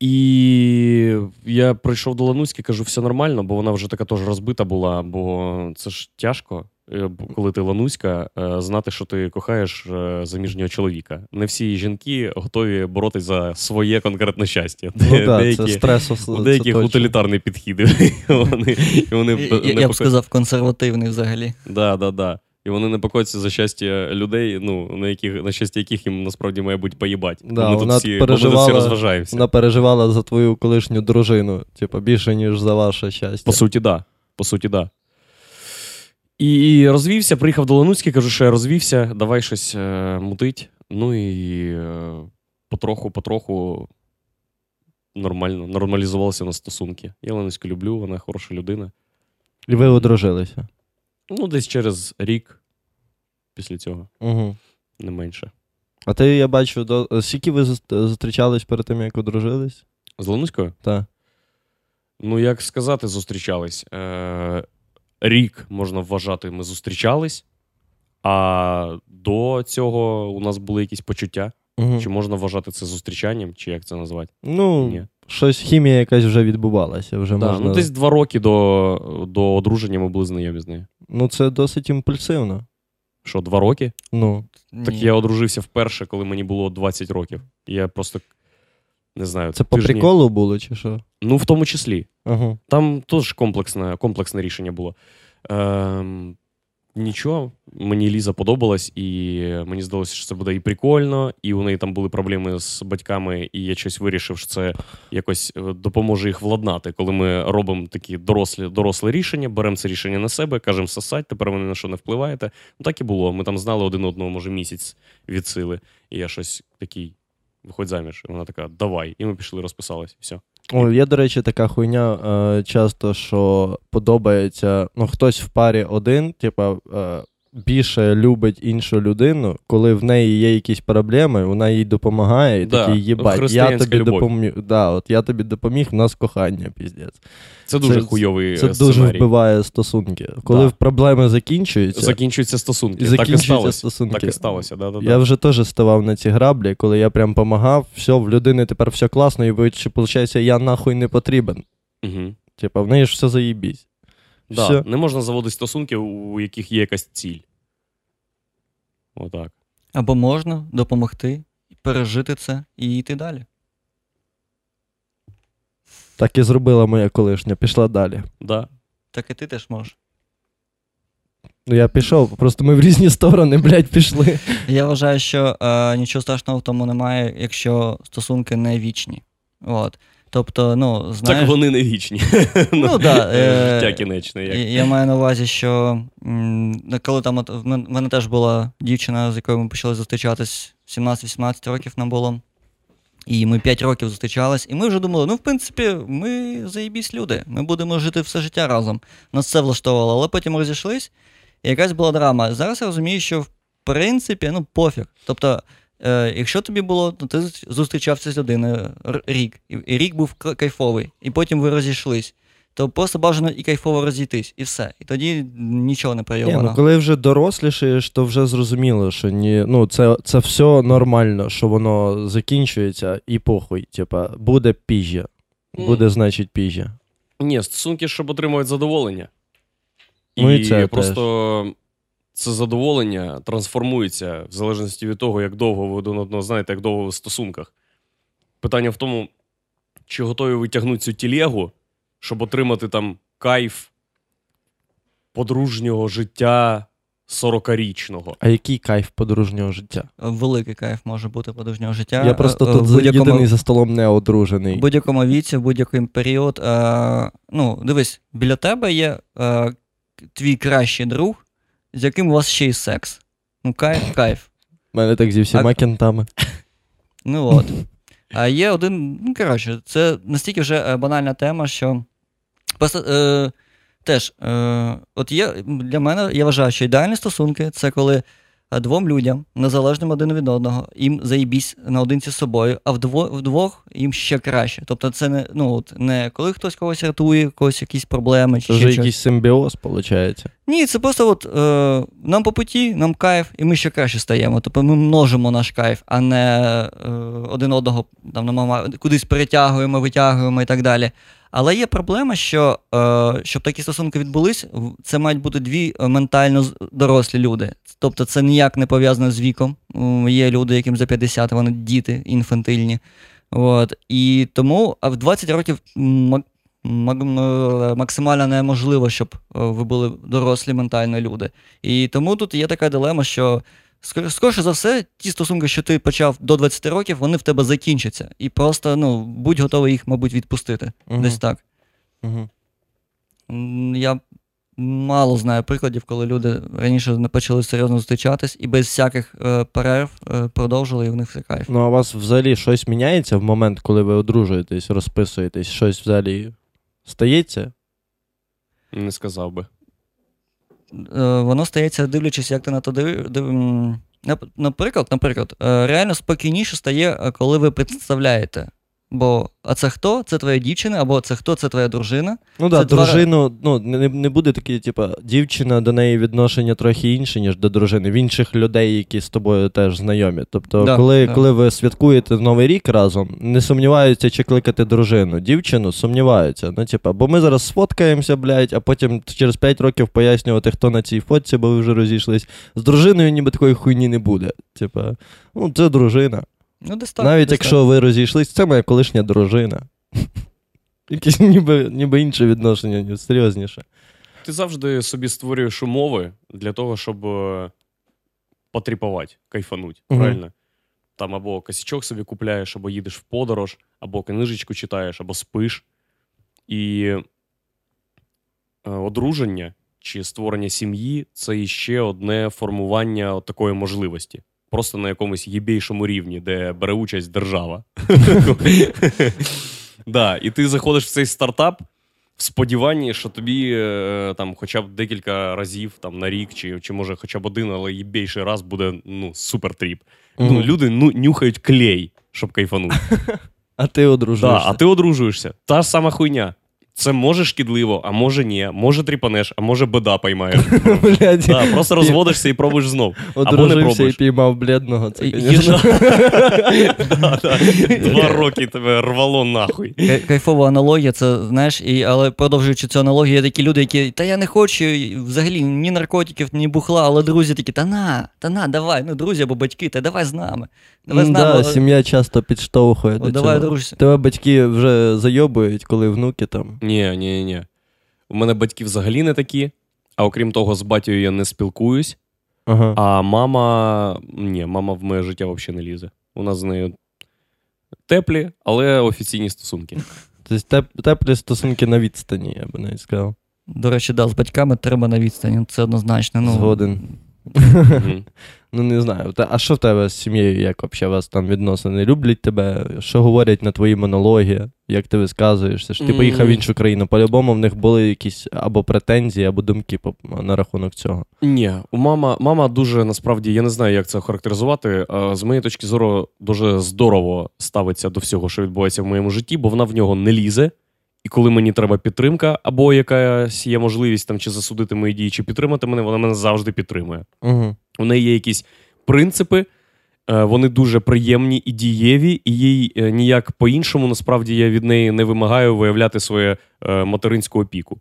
І я прийшов до Лануськи, кажу, все нормально, бо вона вже така теж розбита була, бо це ж тяжко, е, коли ти Лануська, е, знати, що ти кохаєш е, заміжнього чоловіка. Не всі жінки готові боротись за своє конкретне щастя. Ну Де- так, деякі, це стресо. у деяких утилітарний підхід. І вони, вони Я, я, не я б сказав, консервативний взагалі. Да, да, да. І вони непокояться за щастя людей, ну, на, яких, на щастя яких їм насправді має бути поїбать. Да, ми, тут вона всі, бо ми тут всі переживала- розважаємося. Вона переживала за твою колишню дружину, типу, більше, ніж за ваше щастя. По суті, да. По суті, да. І розвівся, приїхав до Лануцьки, кажу, що я розвівся, давай щось е, мутить. Ну і е, потроху-потроху нормально, нормалізувалися на стосунки. Я Лануцьку люблю, вона хороша людина. І ви одружилися. Ну, десь через рік після цього, Угу. не менше. А ти, я бачу, до... скільки ви зустрічались перед тим, як одружились? З Лануцькою? Так. Ну, як сказати, зустрічались. Е, рік можна вважати, ми зустрічались, а до цього у нас були якісь почуття. Угу. Чи можна вважати це зустрічанням, чи як це назвати? Ну, Ні. щось хімія якась вже відбувалася. Вже Да, можна... Ну, десь два роки до, до одруження ми були знайомі з нею. ну, це досить імпульсивно. Що, два роки? Ну, Так Ні. я одружився вперше, коли мені було 20 років. Я просто не знаю. це по приколу було, чи що? Ну, в тому числі. Ага. Там теж комплексне, комплексне рішення було. Ем, нічого, мені Ліза подобалась, і мені здалося, що це буде і прикольно, і у неї там були проблеми з батьками, і я щось вирішив, що це якось е, допоможе їх владнати, коли ми робимо такі дорослі, доросле рішення, беремо це рішення на себе, кажемо сосать, тепер ви ні на що не впливаєте. Ну так і було. Ми там знали один одного, може, місяць від сили. І я щось такий. Виходь заміж. І вона така, давай. І ми пішли, розписались, і все. О, є, до речі, така хуйня е, часто, що подобається, ну, хтось в парі один, типа, е, більше любить іншу людину, коли в неї є якісь проблеми, вона їй допомагає, і Да, такий їбать, я тобі допоміг. Да, от я тобі допоміг, в нас кохання, піздець. Це дуже Це- хуйовий Це е, дуже вбиває стосунки. Коли Да. проблеми закінчуються, Закінчуються стосунки. і так і сталося. стосунки. Так і сталося, да, да, Я вже теж ставав на ці граблі, коли я прям помагав, все, в людини тепер все класно, і виходить, я нахуй не потрібен. Угу. Типа, в неї ж все заїбісь. Да. Все. Не можна заводити стосунки, у яких є якась ціль. Отак. Або можна допомогти, пережити це і йти далі. Так і зробила моя колишня, пішла далі. Да. Так і ти теж можеш. Ну я пішов, просто ми в різні сторони, блядь, пішли. Я вважаю, що е, нічого страшного в тому немає, якщо стосунки не вічні. От. Тобто, ну, знаєш, Так вони не вічні. Ну, да, е, Життя кінечне. я, Як. я маю на увазі, що коли там в мене теж була дівчина, з якою ми почали зустрічатись 17-18 років нам було. І ми 5 років зустрічались, і ми вже думали, ну, в принципі, ми заєбісь люди, ми будемо жити все життя разом. Нас це влаштовувало, але потім розійшлись, і якась була драма. Зараз я розумію, що в принципі, ну, пофіг. Тобто, е, якщо тобі було, то ти зустрічався з людиною рік, і, і рік був кайфовий, і потім ви розійшлись, то просто бажано і кайфово розійтись, і все. І тоді нічого не Ні, ну коли вже дорослішаєш, то вже зрозуміло, що ні, ну, це, це все нормально, що воно закінчується і похуй. Типа, буде піжжя. Буде, значить, піжжя. Ні, стосунки, щоб отримують задоволення. Ну, і це просто це задоволення трансформується в залежності від того, як довго ви один одного знаєте, як довго ви в стосунках. Питання в тому, чи готові ви тягнути цю тілегу, щоб отримати там кайф подружнього життя 40-річного. А який кайф подружнього життя? Великий кайф може бути подружнього життя. Я просто Е, тут в за- будь-якому- єдиний за столом не В будь-якому віці, в будь-який період. Е, ну, дивись, біля тебе є е, твій кращий друг, з яким у вас ще й секс. Ну, кайф, кайф. У мене так зі всіма А- кентами. Ну от. А є один, ну коротше, це настільки вже е, банальна тема, що просто е, теж, е, от є для мене, я вважаю, що ідеальні стосунки це коли двом людям, незалежним один від одного, їм заїбісь наодинці з собою, а вдво, вдвох їм ще краще. Тобто, це не, ну, от, не коли хтось когось рятує, когось якісь проблеми чи Це ще якийсь симбіоз, виходить. Ні, це просто от е, нам по путі, нам кайф, і ми ще краще стаємо. Тобто ми множимо наш кайф, а не е, один одного там намага- кудись перетягуємо, витягуємо і так далі. Але є проблема, що е, щоб такі стосунки відбулись, це мають бути дві е, ментально дорослі люди. Тобто це ніяк не пов'язано з віком. Є люди, яким за 50, вони діти інфантильні. От. І тому а в 20 років м- максимально неможливо, щоб е, ви були дорослі ментально люди. І тому тут є така дилема, що скоріше за все, ті стосунки, що ти почав до 20 років, вони в тебе закінчаться. І просто ну, будь готовий їх, мабуть, відпустити. Мгм. Десь так. Угу. Я мало знаю прикладів, коли люди раніше не почали серйозно зустрічатись і без всяких е, перерв е, продовжили, і в них все кайф. Ну, а у вас взагалі щось міняється в момент, коли ви одружуєтесь, розписуєтесь, щось взагалі стається? Не сказав би. Е, воно стається, дивлячись, як ти на то див... див- Наприклад, наприклад, е, реально спокійніше стає, е, коли ви представляєте. Бо а це хто? Це твоя дівчина, або це хто? Це твоя дружина. Ну так, да, два- дружину, ну, не, не буде такі, типа, дівчина до неї відношення трохи інше, ніж до дружини, в інших людей, які з тобою теж знайомі. Тобто, Да, коли, да. коли ви святкуєте Новий рік разом, не сумніваються, чи кликати дружину. Дівчину сумніваються. Ну, типа, бо ми зараз сфоткаємося, блядь, а потім через 5 років пояснювати, хто на цій фотці, бо ви вже розійшлись. З дружиною ніби такої хуйні не буде. Типа, ну, це дружина. Ну, так. Навіть десь якщо ви розійшлись, це моя колишня дружина. Якісь ніби, ніби інше відношення, ні, серйозніше. Ти завжди собі створюєш умови для того, щоб е, потріпувати, кайфануть. Мгм. Правильно? Там або косячок собі купляєш, або їдеш в подорож, або книжечку читаєш, або спиш. І е, одруження чи створення сім'ї це іще одне формування такої можливості. Просто на якомусь єбейшому рівні, де бере участь держава. Да, І ти заходиш в цей стартап в сподіванні, що тобі е, там хоча б декілька разів там, на рік, чи, чи може хоча б один, але єбейший раз буде ну, супер trip. Ну, люди ну, нюхають клей, щоб кайфанути. А ти Да, одружуєшся. а ти одружуєшся. Та ж сама хуйня. Це може шкідливо, а може ні. Може тріпанеш, а може bad а поймаєш. Да, просто розводишся і пробуєш знов. Або не і піймав бледного. Це. Два роки тебе рвало нахуй. Кайфова аналогія, це знаєш, і, але продовжуючи цю аналогію, є такі люди, які та я не хочу взагалі ні наркотиків, ні бухла, але друзі такі, та на, та на, давай, ну друзі або батьки, та давай з нами. Давай з нами. Сім'я часто підштовхує до цього. Тебе батьки вже зайобують, коли внуки там. Ні, ні, ні. У мене батьки взагалі не такі. А окрім того, з батькою я не спілкуюсь. Ага. А мама. Ні, мама в моє життя взагалі не лізе. У нас з нею Теплі, але офіційні стосунки. Тобто теплі стосунки на відстані, я би навіть сказав. До речі, да, з батьками треба на відстані, це однозначно. Ну, Згоден. Ну, не знаю. Та- А що в тебе з сім'єю, як взагалі вас там відносини? Люблять тебе? Що говорять на твої монологи? Як ти висказуєшся? Ж ти поїхав в іншу країну. По-любому в них були якісь або претензії, або думки на рахунок цього. Ні, у мама, мама дуже насправді, я не знаю, як це характеризувати. З моєї точки зору, дуже здорово ставиться до всього, що відбувається в моєму житті, бо вона в нього не лізе. І коли мені треба підтримка, або якась є можливість там чи засудити мої дії, чи підтримати мене, вона мене завжди підтримує. Угу. У неї є якісь принципи, е, вони дуже приємні і дієві, і їй е, ніяк по-іншому, насправді, я від неї не вимагаю виявляти свою е, материнську опіку.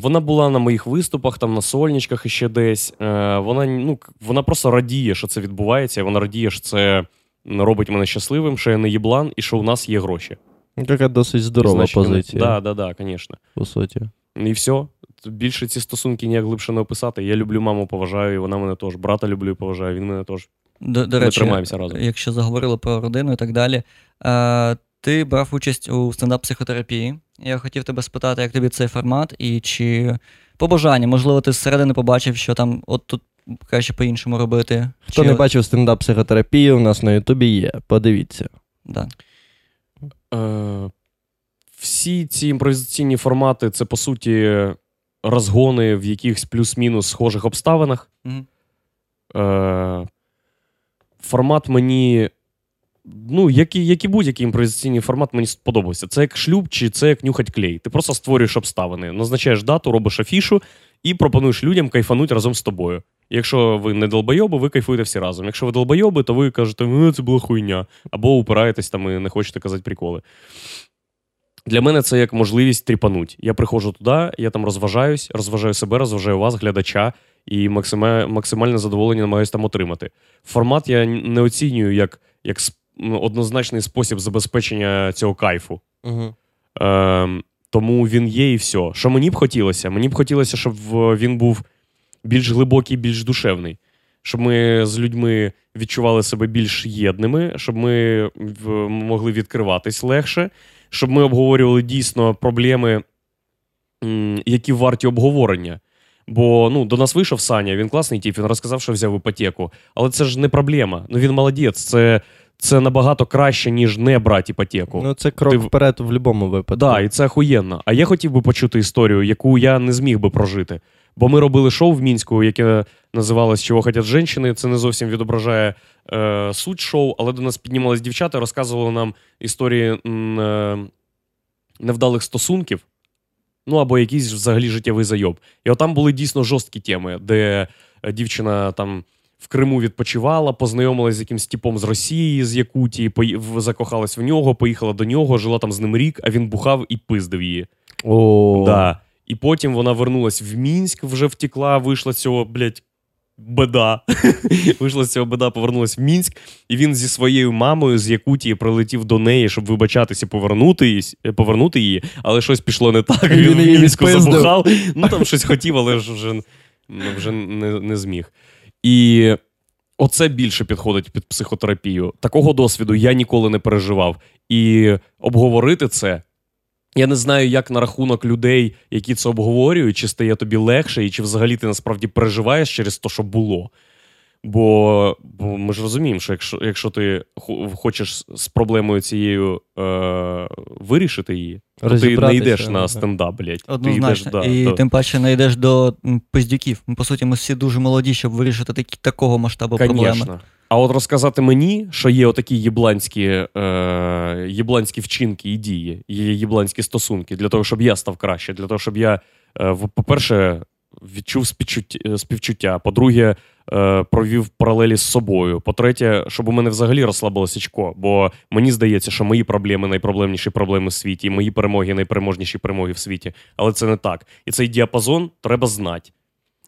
Вона була на моїх виступах, там на сольничках і ще десь. Вона, ну, вона просто радіє, що це відбувається, вона радіє, що це робить мене щасливим, що я не їблан і що у нас є гроші. Ну, Така досить здорова позиція, Да, да, да, звісно. по суті. І все. Більше ці стосунки ніяк глибше не описати. Я люблю маму, поважаю, і вона мене теж. Брата люблю і поважаю, він мене теж. До, до Ми речі, тримаємося разом. якщо заговорили про родину і так далі, е, ти брав участь у стендап-психотерапії. Я хотів тебе спитати, як тобі цей формат, і чи по бажанню, можливо, ти зсередини побачив, що там от тут краще по-іншому робити. Хто чи... не бачив стендап-психотерапії, у нас на Ютубі є. Подивіться. Да. Е, всі ці імпровізаційні формати це, по суті, розгони в якихось плюс-мінус схожих обставинах. Мгм. Е, формат мені. Ну, як і, як і будь-який імпровізаційний формат мені сподобався. Це як шлюб, чи це як нюхать клей. Ти просто створюєш обставини, назначаєш дату, робиш афішу і пропонуєш людям кайфануть разом з тобою. Якщо ви не долбойоби, ви кайфуєте всі разом. Якщо ви долбойоби, то ви кажете, ну це була хуйня. Або упираєтесь там і не хочете казати приколи. Для мене це як можливість тріпануть. Я приходжу туди, я там розважаюсь, розважаю себе, розважаю вас, глядача, і максима- максимальне задоволення намагаюся там отримати. Формат я не оцінюю як, як ну, однозначний спосіб забезпечення цього кайфу. Угу. Ем, тому він є і все. Що мені б хотілося? Мені б хотілося, щоб він був більш глибокий, більш душевний. Щоб ми з людьми відчували себе більш єдними, щоб ми могли відкриватись легше, щоб ми обговорювали дійсно проблеми, які варті обговорення. Бо ну, до нас вийшов Саня, він класний тіп, він розказав, що взяв іпотеку. Але це ж не проблема. Ну він молодець. Це, це набагато краще, ніж не брати іпотеку. Ну, це крок Ти вперед в будь-якому випадку. Да, і це охуєнно. А я хотів би почути історію, яку я не зміг би прожити. Бо ми робили шоу в мінську, яке називалось Чого хотять жінки. Це не зовсім відображає е, суть шоу, але до нас піднімались дівчата, розказували нам історії е, невдалих стосунків. Ну або якийсь взагалі життєвий зайоб. І отам були дійсно жорсткі теми, де дівчина там в Криму відпочивала, познайомилась з якимсь типом з Росії, з Якутії, закохалась в нього, поїхала до нього, жила там з ним рік, а він бухав і пиздив її. О, Да. І потім вона вернулась в Мінськ, вже втекла, вийшла з цього, блядь, беда. вийшла з цього беда, повернулась в Мінськ, і він зі своєю мамою з Якутії прилетів до неї, щоб вибачатися, повернути, її- повернути її, але щось пішло не так. Він, Він в Мінську відпиздив. забухав. Ну там щось хотів, але ж вже, ну, вже не, не зміг. І оце більше підходить під психотерапію. Такого досвіду я ніколи не переживав. І обговорити це. Я не знаю, як на рахунок людей, які це обговорюють, чи стає тобі легше, і чи взагалі ти насправді переживаєш через те, що було. Бо, бо ми ж розуміємо, що якщо, якщо ти хочеш з- проблемою цією е, вирішити її, то ти не йдеш на стендап, блядь. Ти йдеш, да, і то- тим паче не йдеш до пиздюків. По суті, ми всі дуже молоді, щоб вирішити такі, такого масштабу проблеми. А от розказати мені, що є отакі єбланські, е, єбланські вчинки і дії, є єбланські стосунки, для того, щоб я став краще, для того, щоб я, е, по-перше, відчув співчуття, співчуття. По-друге, е, провів паралелі з собою. По-третє, щоб у мене взагалі розслабилося очко. Бо мені здається, що мої проблеми найпроблемніші проблеми в світі, мої перемоги найпереможніші перемоги в світі. Але це не так. І цей діапазон треба знати.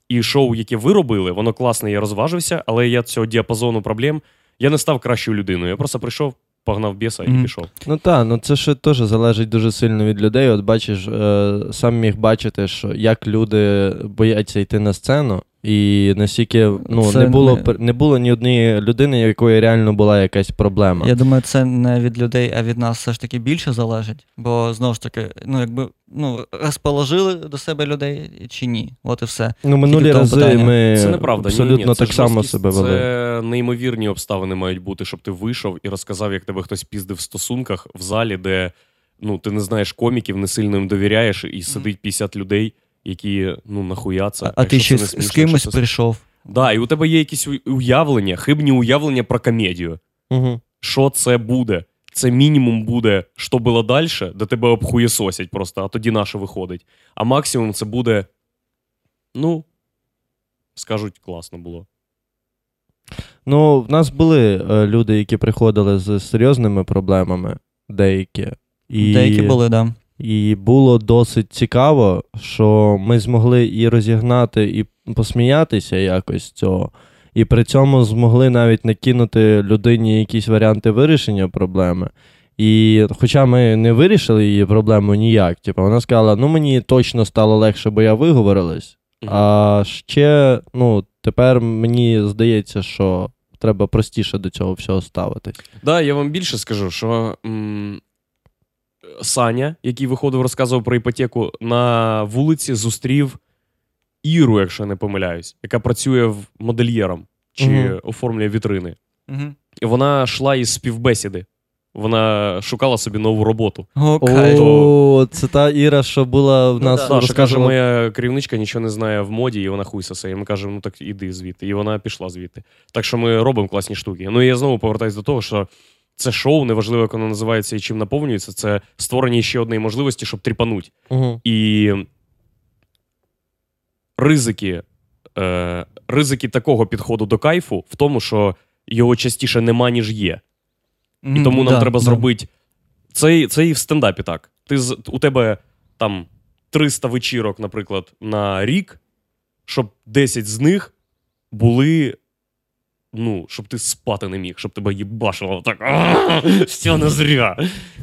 І шоу, яке ви робили, воно класне, я розважився, але я цього діапазону проблем я не став кращою людиною. Я просто прийшов, погнав біса і mm. пішов. Ну так, ну це ще теж залежить дуже сильно від людей. От бачиш, е, сам міг бачити, що як люди бояться йти на сцену, І настільки ну, Це не, було, не- не було ні однієї людини, якої реально була якась проблема. Я думаю, це не від людей, а від нас все ж таки більше залежить. Бо знову ж таки, ну якби ну, розположили до себе людей чи ні. От і все. Ну, минулі Тільки рази питання. ми Це неправда. абсолютно ні, ні, це так само жорсткість, себе вели. Це неймовірні обставини мають бути, щоб ти вийшов і розказав, як тебе хтось піздив в стосунках в залі, де ну, ти не знаєш коміків, не сильно їм довіряєш, і сидить 50 людей, які ну нахуя це. А, а ти ще з, з кимось це- прийшов. Да, і у тебе є якісь уявлення, хибні уявлення про комедію. Угу. Що це буде? Це мінімум буде, що було далі, де тебе обхуєсосять просто, а тоді наше виходить. А максимум це буде, ну, скажуть, класно було. Ну, в нас були е, люди, які приходили з серйозними проблемами, деякі. І, Деякі були, да. І було досить цікаво, що ми змогли і розігнати, і посміятися якось з цього. І при цьому змогли навіть накинути людині якісь варіанти вирішення проблеми. І хоча ми не вирішили її проблему ніяк, типу, вона сказала: ну мені точно стало легше, бо я виговорилась. А ще, ну, тепер мені здається, що треба простіше до цього всього ставитись. Да, я вам більше скажу, що м- Саня, який виходив, розказував про іпотеку, на вулиці зустрів Іру, якщо я не помиляюсь, яка працює в модельєром чи Мгм. оформлює вітрини. Угу. І вона йшла із співбесіди. Вона шукала собі нову роботу. О, кайф. О, це та Іра, що була в Ну нас. да. Да, каже, моя керівничка нічого не знає в моді, і вона хуй сосе. І ми кажемо, ну так іди звідти. І вона пішла звідти. Так що ми робимо класні штуки. Ну і я знову повертаюсь до того, що це шоу, неважливо, як воно називається і чим наповнюється, це створення ще однієї можливості, щоб тріпануть. Мгм. І ризики, е, ризики такого підходу до кайфу в тому, що його частіше нема, ніж є. І тому нам да, треба да. зробити. Це, це і в стендапі так. Ти, у тебе там 300 вечірок, наприклад, на рік, щоб 10 з них були. Ну, щоб ти спати не міг, щоб тебе їбашило так. Все не зря.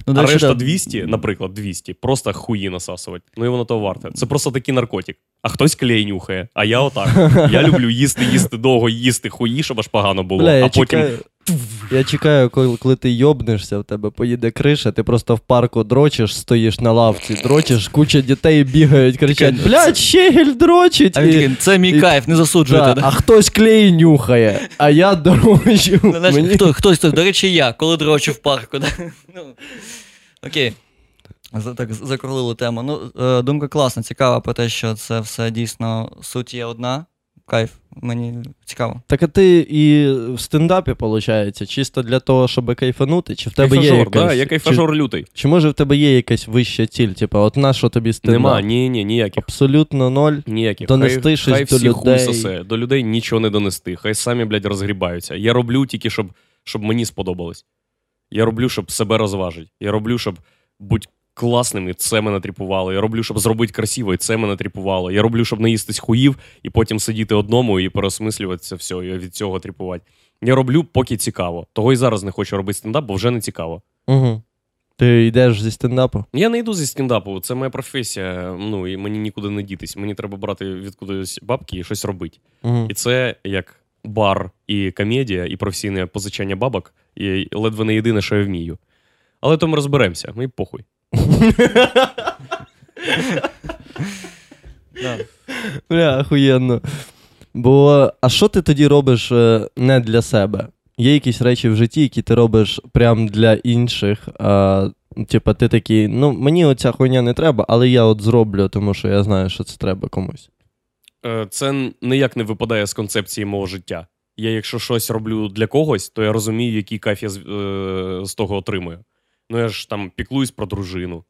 Ну, а решта да. 200, наприклад, 200, просто хуї насасувати. Ну і воно того варте. Це просто такий наркотик. А хтось клей нюхає, а я отак. Я люблю їсти, їсти довго, їсти хуї, щоб аж погано було. Бля, я а потім чекаю, я чекаю, коли, коли ти йобнешся, в тебе поїде криша, ти просто в парку дрочиш, стоїш на лавці, дрочиш, куча дітей бігають, кричать: блядь, щегель дрочить! А він такий, це мій кайф, не засуджуйте. Да, а хтось клей нюхає, а я дрочу. Ну, знаєш, Мені- хто, хтось, хтось, до речі, я, коли дрочу в парку. Да? Ну, окей. Так, закрулили тему. Ну, е, думка класна, цікава про те, що це все дійсно суть є одна. Кайф, мені цікаво. Так а ти і в стендапі, виходить, чисто для того, щоб кайфанути, чи в тебе є кайфажор, якась... да, я кайфажор лютий. Чи, чи може в тебе є якась вища ціль? Типу, от на що тобі стендап? Нема, ні, ні, ніяких. Абсолютно ноль. Ніяких. Донести хай, щось хай до всі хуй людей. сосе. До людей нічого не донести. Хай самі, блядь, розгрібаються. Я роблю тільки, щоб, щоб мені сподобалось. Я роблю, щоб себе розважити. Я роблю, щоб бути класним, і це мене тріпувало. Я роблю, щоб зробити красиво, і це мене тріпувало. Я роблю, щоб наїстись хуїв, і потім сидіти одному і переосмислювати це все, і від цього тріпувати. Я роблю, поки цікаво. Того і зараз не хочу робити стендап, бо вже не цікаво. Угу. Ти йдеш зі стендапу? Я не йду зі стендапу, це моя професія. Ну і мені нікуди не дітись. Мені треба брати відкудись бабки і щось робити. Угу. І це як бар і комедія, і професійне позичання бабок, і ледве не єдине, що я вмію. Але то ми розберемося, ми похуй. Бля, охуєнно. Бо, а що ти тоді робиш е, не для себе? Є якісь речі в житті, які ти робиш прям для інших. А, типа, ти такий, ну мені оця хуйня не треба, але я от зроблю, тому що я знаю, що це треба комусь. Е, Це ніяк не випадає з концепції мого життя. Я, якщо щось роблю для когось, то я розумію, який кайф я з, е, з того отримую. Ну, я ж там піклуюсь про дружину.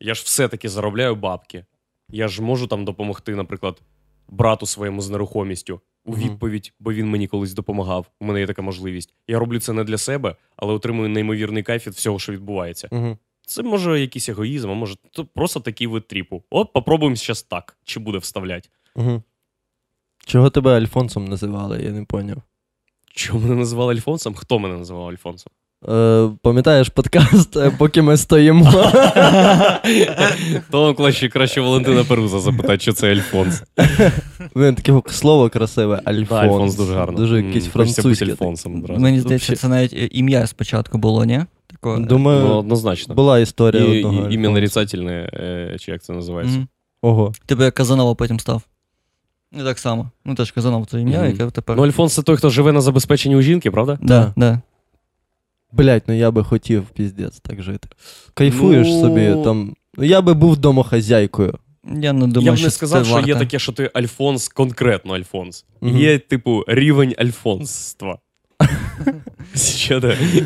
Я ж все-таки заробляю бабки. Я ж можу там допомогти, наприклад, брату своєму з нерухомістю у відповідь, бо він мені колись допомагав. У мене є така можливість. Я роблю це не для себе, але отримую неймовірний кайф від всього, що відбувається. Угу. Це може якийсь егоїзм, а може то просто такий вид тріпу. От попробуємо зараз так, чи буде вставляти. Угу. Чого тебе Альфонсом називали, я не поняв. Чому мене називали Альфонсом? Хто мене називав Альфонсом? Е, пам'ятаєш подкаст, е, поки ми стоїмо. То краще, краще Валентина Перуза запитати, що це Альфонс. Він таке слово красиве, Альфонс. Да, Альфонс дуже гарно. Дуже якийсь французький. Мені здається, це навіть е, ім'я спочатку було, ні? Такого. Думаю, Ну, однозначно. була історія І, одного. і, ім'я нарицательне, е, чи як це називається. Ого. Типу як Казанова потім став. І так само. Ну теж Казанов це ім'я, яке тепер. Ну, Альфонс це той, хто живе на забезпеченні у жінки, правда? Да, да. Блять, ну я би хотів, піздець, так жити. Кайфуєш Ну- собі там. Ну я би був домохазяйкою. Я не думаю, Я б не це сказав, що є таке, що ти Альфонс, конкретно Альфонс. Мгм. Є, типу, рівень альфонства.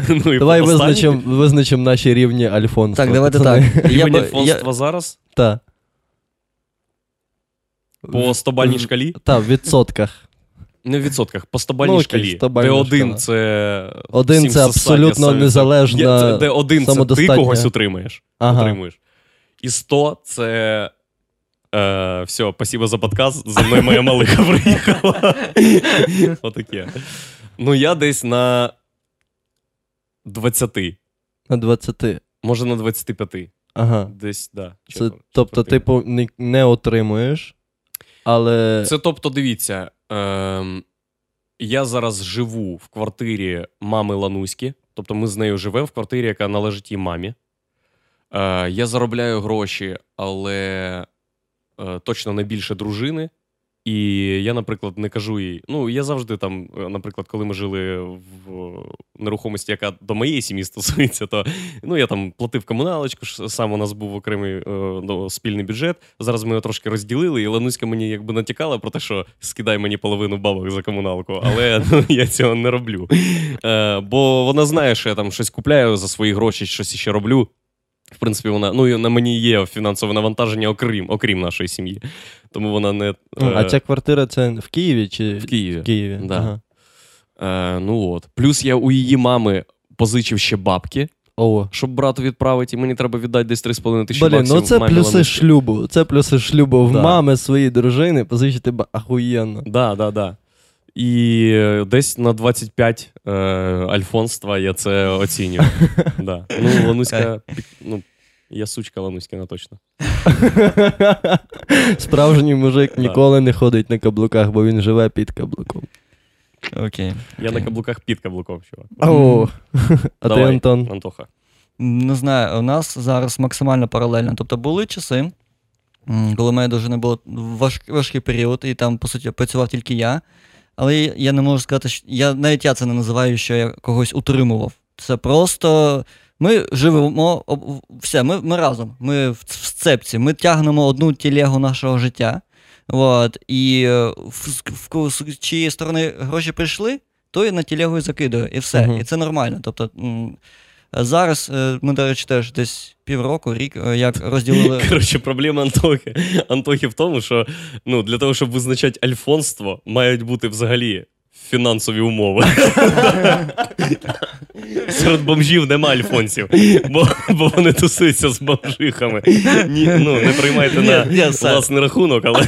Ну, Давай визначимо визначим наші рівні альфонства. Так, давайте так. Рівень альфонства зараз Та. по 100-бальній шкалі. Та, в відсотках. Не в відсотках, по 100-бальній Ну, шкалі. 100-бальна Де один це. Один це абсолютно це- Де один це ти когось утримаєш. Ага. Утримуєш. І 100 це. Е, все, спасибо за подкаст. За мною моя малиха приїхала. Отаке. Ну, я десь на 20. На 20. Може на 25. Ага. Десь, да. Це, тобто чого ти по- не, не отримуєш, але. Це тобто, дивіться, ем, я зараз живу в квартирі мами Лануськи. Тобто ми з нею живемо в квартирі, яка належить її мамі. Е, я заробляю гроші, але е, точно не більше дружини. І я, наприклад, не кажу їй. Ну, я завжди там, е, наприклад, коли ми жили в нерухомості, яка до моєї сім'ї стосується, то ну, я там платив комуналочку, сам у нас був окремий е, ну, спільний бюджет. Зараз ми його трошки розділили, і Лануська мені якби натякала про те, що скидай мені половину бабок за комуналку, але ну, я цього не роблю. Е, бо вона знає, що я там щось купляю за свої гроші, щось ще роблю. В принципі, вона ну на мені є фінансове навантаження, окрім окрім нашої сім'ї. Тому вона не Ну, А е, ця квартира це в Києві чи в Києві. В Києві. Да. Ага. Е, ну от. Плюс я у її мами позичив ще бабки, О. щоб брату відправити, і мені треба віддати десь 3,5 тисячі Блін, баксів. ну це плюси Ланусі. шлюбу. Це плюси шлюбу в Да. мами своїй дружини позичити ба- ахуєнно. Да, да, да. І е, десь на 25 е, альфонства я це оцінюю. да. Ну, Лануська, ну, я сучка Лануськина точно. Справжній мужик ніколи не ходить на каблуках, бо він живе під каблуком. Окей. Я на каблуках під каблуком, чувак. А ти, Антон? Антоха. Не знаю, у нас зараз максимально паралельно. Тобто були часи, коли моя дружина була важ, важкий період, і там, по суті, працював тільки я. Але я не можу сказати, що я навіть я це не називаю, що я когось утримував. Це просто ми живемо, все, ми, ми разом, ми в, сцепці, ми тягнемо одну тілегу нашого життя. От, і е, в, в, з чиєї сторони гроші прийшли, то і на тілегу і закидаю, і все. Мгм. І це нормально. Тобто, Зараз е, ми, до речі, теж десь півроку, рік, е, як розділили. Коротше, проблема Антохи, Антохи в тому, що ну, для того, щоб визначати альфонство, мають бути взагалі фінансові умови. Серед бомжів нема альфонсів, бо, бо вони тусуються з бомжихами. Ні, ну, не приймайте на власний рахунок, але.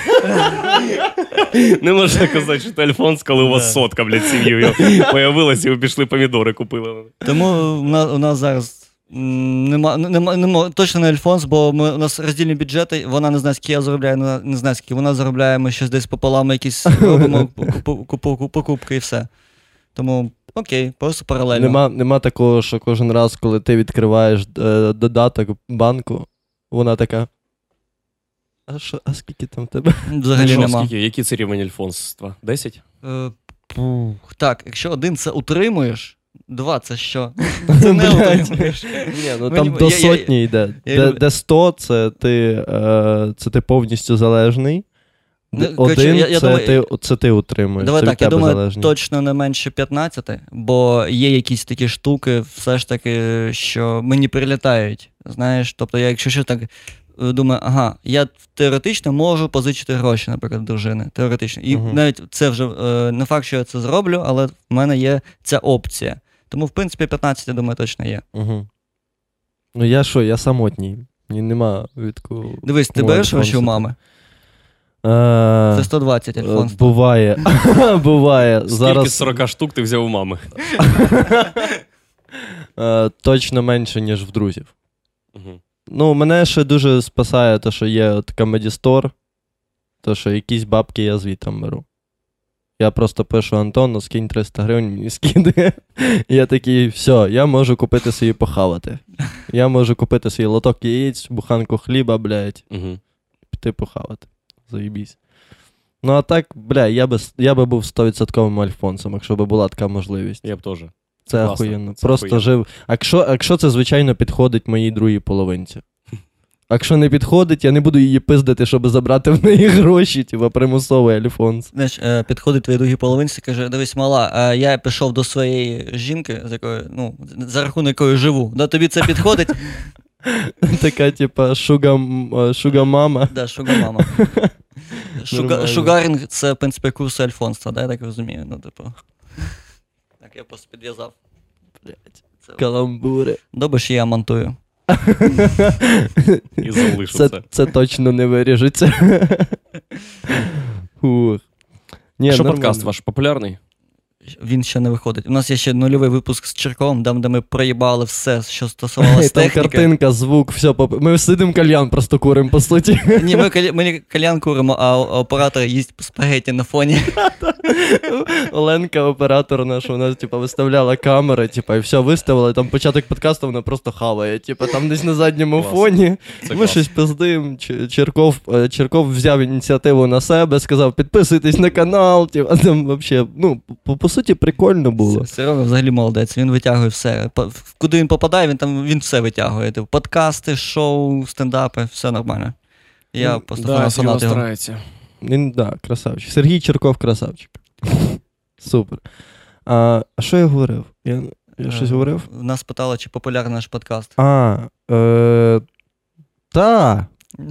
Не можна казати, що ти альфонс, коли у вас Да. сотка, блядь, сім'єю появилася, і ви пішли помідори купили. Тому у нас, у нас зараз нема, нема, нема, точно не Альфонс, бо ми, у нас роздільні бюджети, вона не знає, скільки я заробляю, вона не знає, скільки вона заробляє, ми щось десь пополам якісь робимо покупки і все. Тому окей, просто паралельно. Нема, нема такого, що кожен раз, коли ти відкриваєш е, додаток банку, вона така. А що, а скільки там в тебе? Взагалі Що, нема. скільки? Який це рівень альфонства? Десять? Е, пух. Так, якщо один це утримуєш, два це що? Це не Блядь. Ні, ну Мені- там до я- я- сотні йде. я Де, люблю- де 100 це ти, е, це ти повністю залежний. Ну, коротше, Один я- я це, думаю- ти, це ти утримуєш. Давай це так, від я тебе думаю, залежний. точно не менше 15, бо є якісь такі штуки, все ж таки, що мені прилітають. Знаєш, тобто, я якщо що так е, думаю, ага, я теоретично можу позичити гроші, наприклад, дружини. Теоретично. І Мгм. навіть це вже е, не факт, що я це зроблю, але в мене є ця опція. Тому, в принципі, 15, я думаю, точно є. Угу. Ну я що, я самотній. Мені нема відку. Дивись, ти береш гроші у мами? Е, Це 120 е, альфонс. Буває. Буває. Скільки Зараз з 40 штук ти взяв у мами? Е, точно менше, ніж в друзів. Угу. Ну, мене ще дуже спасає, те, що є от Comedy Store, то що якісь бабки я звітом беру. Я просто пишу Антону, скинь 300 гривень, мені скидає. Я такий, все, я можу купити собі похавати. Я можу купити свій лоток яєць, буханку хліба, блядь, Угу. піти похавати. Заїбісь. Ну, а так, бля, я би, я би був 100% альфонсом, якщо б була така можливість. Я б теж. Це охуєнно. Просто охуєнно. жив. А якщо, а якщо це, звичайно, підходить моїй другій половинці. А якщо не підходить, я не буду її пиздити, щоб забрати в неї гроші, типа примусовий альфонс. Знаєш, е, підходить твоїй другій половинці, каже: дивись, мала, е, я пішов до своєї жінки, з якою, ну, за рахунок якої живу. Да, тобі це підходить? Така, типа, шуга, м- е. Да, шуга мама. Шуга, Нормально. шугаринг це, в принципі, курси альфонства, да, я так розумію. Ну, типу. Так, я просто підв'язав. Каламбури. Добре, що я монтую. І залишу Це, точно не виріжеться. Що подкаст ваш популярний? Він ще не виходить. У нас є ще нульовий випуск з Черковом, там, де ми проїбали все, що стосувалося Там техніки. картинка, звук, все. поп- Ми сидимо кальян просто куримо, по суті. Ні, ми, каля- ми кальян куримо, а оператор їсть спагеті на фоні. Оленка, оператор наш, вона типу, виставляла камери, типу, і все виставила, і там початок подкасту вона просто хаває. Типу, там десь на задньому Клас. фоні. Це Ми клас. щось пиздим. Черков, е, Черков взяв ініціативу на себе, сказав, підписуйтесь на канал. Типу, там вообще, ну, по, по суті, прикольно було. Серега взагалі молодець, він витягує все. Куди він попадає, він там він все витягує. Типу, подкасти, шоу, стендапи, все нормально. Я Ну, Да, фанат його. старається. Він, да, красавчик. Сергій Черков красавчик. Супер. А а що я говорив? Я, я щось Е, говорив? Нас питали, чи популярний наш подкаст. А, е, та.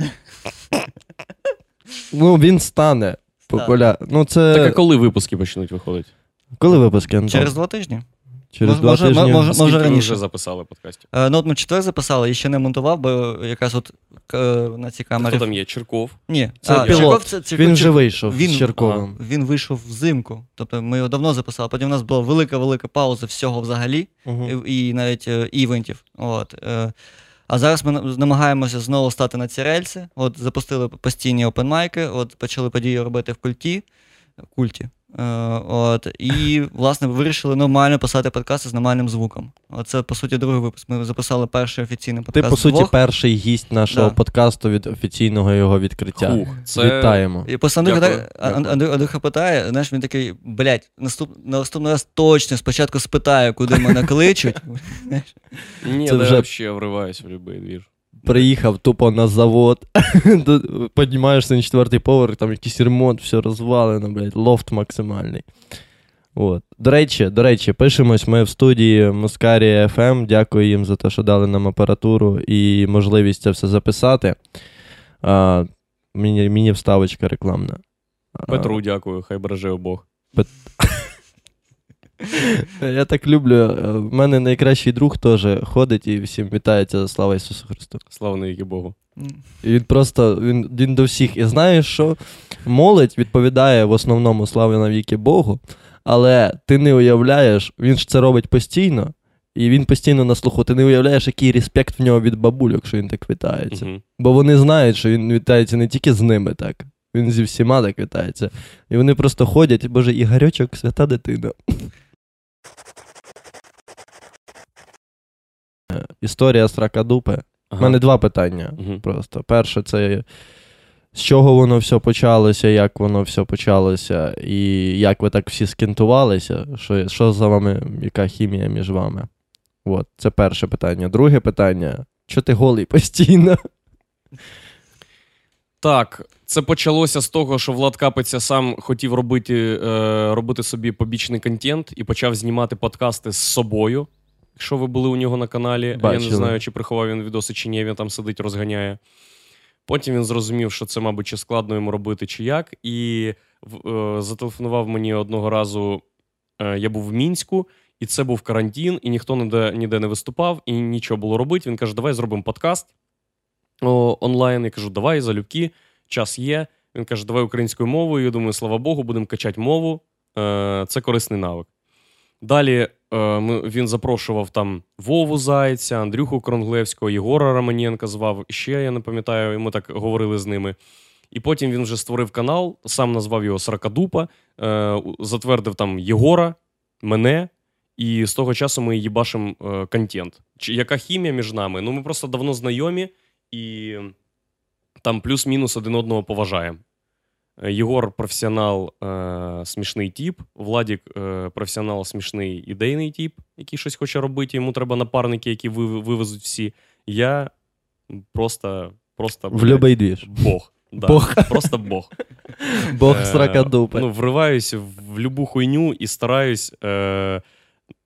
Ну, він стане популярним. Ну, це. Так а коли випуски почнуть виходити? Коли випуски, Антон? Через два тижні. Через два може- тижні. може- ви раніше. вже записали подкастів? Е, ну, от ми четвер записали, і ще не монтував, бо якраз от е, на цій камері. Хто там є? Черков? Ні, Це а, пілот. Черков це, Черков, Він вже вийшов він, з Черковим. Він вийшов взимку. Тобто ми його давно записали. Потім у нас була велика-велика пауза всього взагалі, Мгм. і, і навіть е, івентів. От, е, а зараз ми на- намагаємося знову стати на ці рельси. От запустили постійні опенмайки, от почали події робити в культі. культі. Е, от, і, власне, вирішили нормально писати подкасти з нормальним звуком. Оце, по суті, другий випуск. Ми записали перший офіційний Ти, по суті, вдвох. перший гість нашого Да. подкасту від офіційного його відкриття. Хух, це... Вітаємо. І просто Андрюха, так, Андрю- Андрюха питає, знаєш, він такий, блядь, наступ, на наступний раз точно спочатку спитаю, куди мене кличуть. Ні, вже- вже... вриваюсь в будь-який двір. Приїхав тупо на завод. Піднімаєшся на четвертий поверх, там якийсь ремонт, все розвалено, блядь, лофт максимальний. От. До речі, до речі, пишемось ми в студії Москарія FM. Дякую їм за те, що дали нам апаратуру і можливість це все записати. А, міні, міні вставочка рекламна. А, Петру дякую, хай береже обох. Я так люблю. е, В мене найкращий друг теж ходить і всім вітається слава Ісусу Христу. Слава навіки Богу. І він просто він, він до всіх. І знаєш, що молодь відповідає в основному слава навіки Богу, але ти не уявляєш, він ж це робить постійно, і він постійно на слуху. Ти не уявляєш, який респект в нього від бабульок, що він так вітається. Мгм. Бо вони знають, що він вітається не тільки з ними так. Він зі всіма так вітається. І вони просто ходять, боже, Ігорьочок, свята дитина. Історія Стракадупи. У Ага. мене два питання. Мгм. Просто перше, це з чого воно все почалося, як воно все почалося, і як ви так всі скентувалися, що, що за вами, яка хімія між вами? От, це перше питання. Друге питання: чого ти голий постійно? Так, це почалося з того, що Влад Капиця сам хотів робити, е, робити собі побічний контент і почав знімати подкасти з собою. Якщо ви були у нього на каналі, я не знаю, чи приховав він відоси, чи ні, він там сидить, розганяє. Потім він зрозумів, що це, мабуть, чи складно йому робити, чи як. І е, зателефонував мені одного разу. Е, я був в Мінську, і це був карантин, і ніхто ніде, ніде не виступав, і нічого було робити. Він каже: давай зробимо подкаст о, онлайн. Я кажу, давай, залюбки, час є. Він каже, давай українською мовою. Я думаю, слава Богу, будемо качати мову. Е, це корисний навик. Далі е, він запрошував там Вову Зайця, Андрюху Кронглевського, Єгора Романенка звав. Ще я не пам'ятаю, і ми так говорили з ними. І потім він вже створив канал, сам назвав його Сракадупа, е, затвердив там Єгора, мене. І з того часу ми їбашимо е, контент. Яка хімія між нами? Ну, ми просто давно знайомі і там плюс-мінус один одного поважаємо. Е, Єгор професіонал, е, смішний тіп, Владік е, професіонал, смішний ідейний тіп, який щось хоче робити. Йому треба напарники, які вив- вивезуть всі. Я просто, просто В любий двіж. Бог. Да, Бог. Просто Бог. Бог Е. Ну, вриваюсь в любу хуйню і стараюсь е,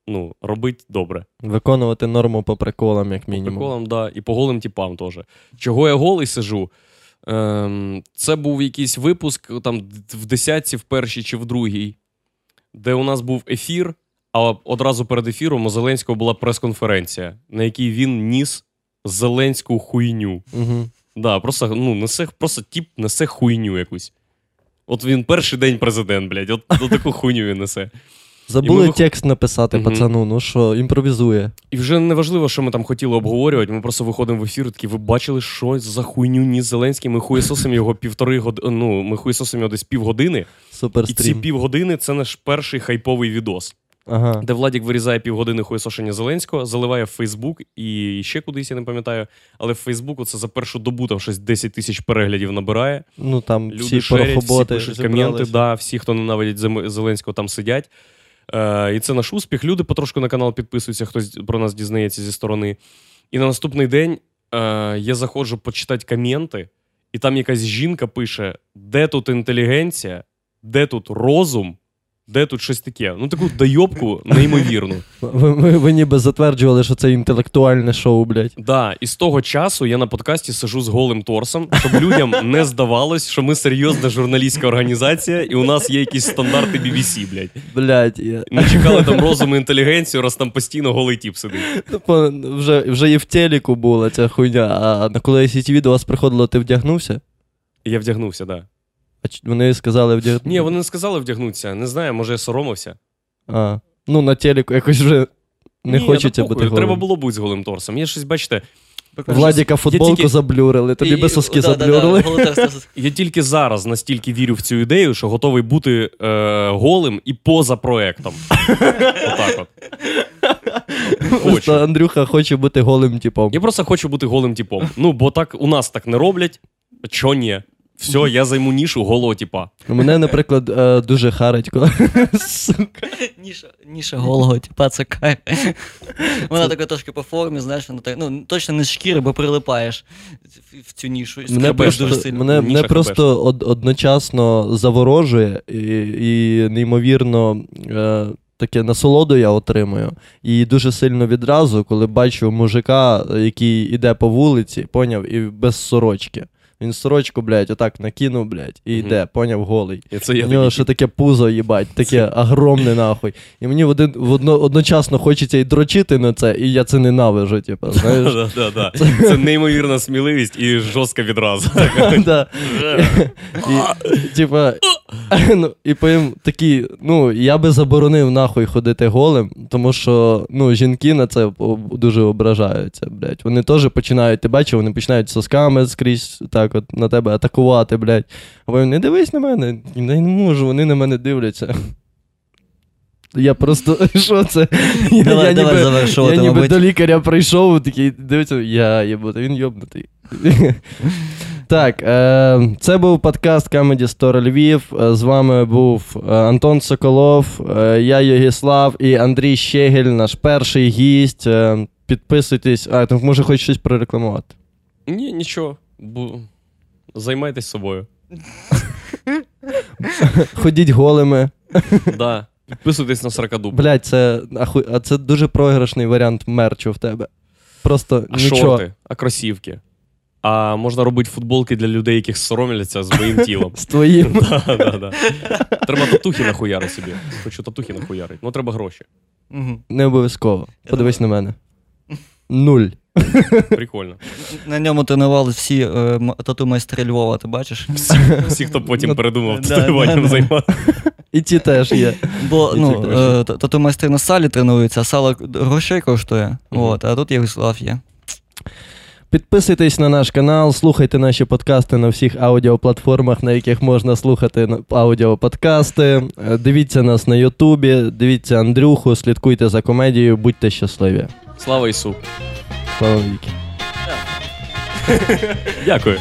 ну, робити добре. Виконувати норму по приколам, як По мінімум. приколам, да, і по голим типам теж. Чого я голий сижу? Ем, це був якийсь випуск там в десятці, в першій чи в другій, де у нас був ефір, а одразу перед ефіром у Зеленського була прес-конференція, на якій він ніс зеленську хуйню. Угу. Да, просто, ну, несе, просто тіп несе хуйню якусь. От він перший день президент, блядь, от, от таку хуйню він несе. Забули ми текст написати, Мгм. пацану, ну що, імпровізує. І вже не важливо, що ми там хотіли обговорювати. Ми просто виходимо в ефір. Такі, ви бачили, що за хуйню ніс Зеленський? Ми хуєсосимо його півтори години. Ну, ми хуєсосимо його десь півгодини. Супер І ці півгодини це наш перший хайповий відос, Ага. де Владік вирізає півгодини хуєсошення Зеленського, заливає в Фейсбук і ще кудись, я не пам'ятаю. Але в Фейсбуку це за першу добу там щось 10 тисяч переглядів набирає. Ну там Люди всі шерять, всі пишуть зібралися. коменти, да, всі, хто ненавидять Зеленського, там сидять. Е, і це наш успіх. Люди потрошку на канал підписуються, хтось про нас дізнається зі сторони. І на наступний день е, я заходжу почитати коменти, і там якась жінка пише: де тут інтелігенція, де тут розум, де тут щось таке. Ну, таку дойобку неймовірну. Ви, ви, ви ніби затверджували, що це інтелектуальне шоу, блядь. Да, і з того часу я на подкасті сижу з голим торсом, щоб людям не здавалось, що ми серйозна журналістська організація, і у нас є якісь стандарти BBC, блядь. Блядь, я... Ми чекали там розум і інтелігенцію, раз там постійно голий тіп сидить. Типу, вже, вже і в телеку була ця хуйня, а на коли ICTV до вас приходило, ти вдягнувся? Я вдягнувся, да. А вони сказали вдягнутися? Ні, вони не сказали вдягнутися. Не знаю, може я соромився. А, ну на телеку якось вже не Ні, хочеться та бути голим. Треба було бути з голим торсом. Я щось, бачите, Владіка футболку тільки- заблюрили, тобі би соски заблюрили. я тільки зараз настільки вірю в цю ідею, що готовий бути е, голим і поза проектом. Отак от. Просто Хочу. Андрюха хоче бути голим типом. Я просто хочу бути голим типом. Ну, бо так у нас так не роблять. Чо ні? Все, я займу нішу голого типа. Мене, наприклад, е, дуже харить, коли сука. Ніша, ніша голого, типа, це кайф. Вона така трошки по формі, знаєш, вона так, ну, точно не з шкіри, бо прилипаєш в- в цю нішу. Мене Скрипиш просто, дуже сильно. мене, мене просто од, одночасно заворожує і, і неймовірно е, таке насолоду я отримую. І дуже сильно відразу, коли бачу мужика, який іде по вулиці, поняв, і без сорочки. Він сорочку, блядь, отак накинув, блядь, і йде, поняв, голий. І це я У нього такий, ще таке пузо, їбать, таке огромне нахуй. І мені в один, в одно, одночасно хочеться і дрочити на це, і я це ненавижу, типу, знаєш. Да, да, да. Це неймовірна сміливість і жорстка відразу. Типа, ну, і потім такі, ну, я би заборонив нахуй ходити голим, тому що ну, жінки на це дуже ображаються, блядь. Вони теж починають, ти бачив, вони починають сосками скрізь так от на тебе атакувати, блядь. А потім не дивись на мене, я не можу, вони на мене дивляться. Я просто, що це? Я, Давай, я давай ніби, завершувати, я ніби мабуть. до лікаря прийшов, такий дивиться, я єбути, він йобнутий. Так, е, це був подкаст Comedy Store Львів. Е, З вами був е, Антон Соколов, я Єгіслав і Андрій Щегель, наш перший гість. Підписуйтесь, а там може хоч щось прорекламувати. Ні, нічого. Бу... Займайтесь собою. Ходіть голими. Да. Підписуйтесь на Сракадуб. Блять, це аху... а це дуже програшний варіант мерчу в тебе. Просто А нічого. шорти, а кросівки. А можна робити футболки для людей, яких соромляться з моїм тілом. З твоїм. Да, да, да. Треба татухи нахуяри собі. Хочу татухи нахуярити. Ну треба гроші. Не обов'язково. Подивись на мене. Нуль. Прикольно. На ньому тренували всі е, м- тату майстри Львова, ти бачиш? Всі, хто потім Ну, передумав татуюванням займатися. І ті теж є. Бо І ну, е, та- то майстри на салі тренуються, а сало грошей коштує. От, а тут Єгослав є. Підписуйтесь на наш канал, слухайте наші подкасти на всіх аудіоплатформах, на яких можна слухати аудіоподкасти. Е, Дивіться нас на Ютубі, дивіться Андрюху, слідкуйте за комедією, будьте щасливі. Слава Ісу. Слава віки. Дякую.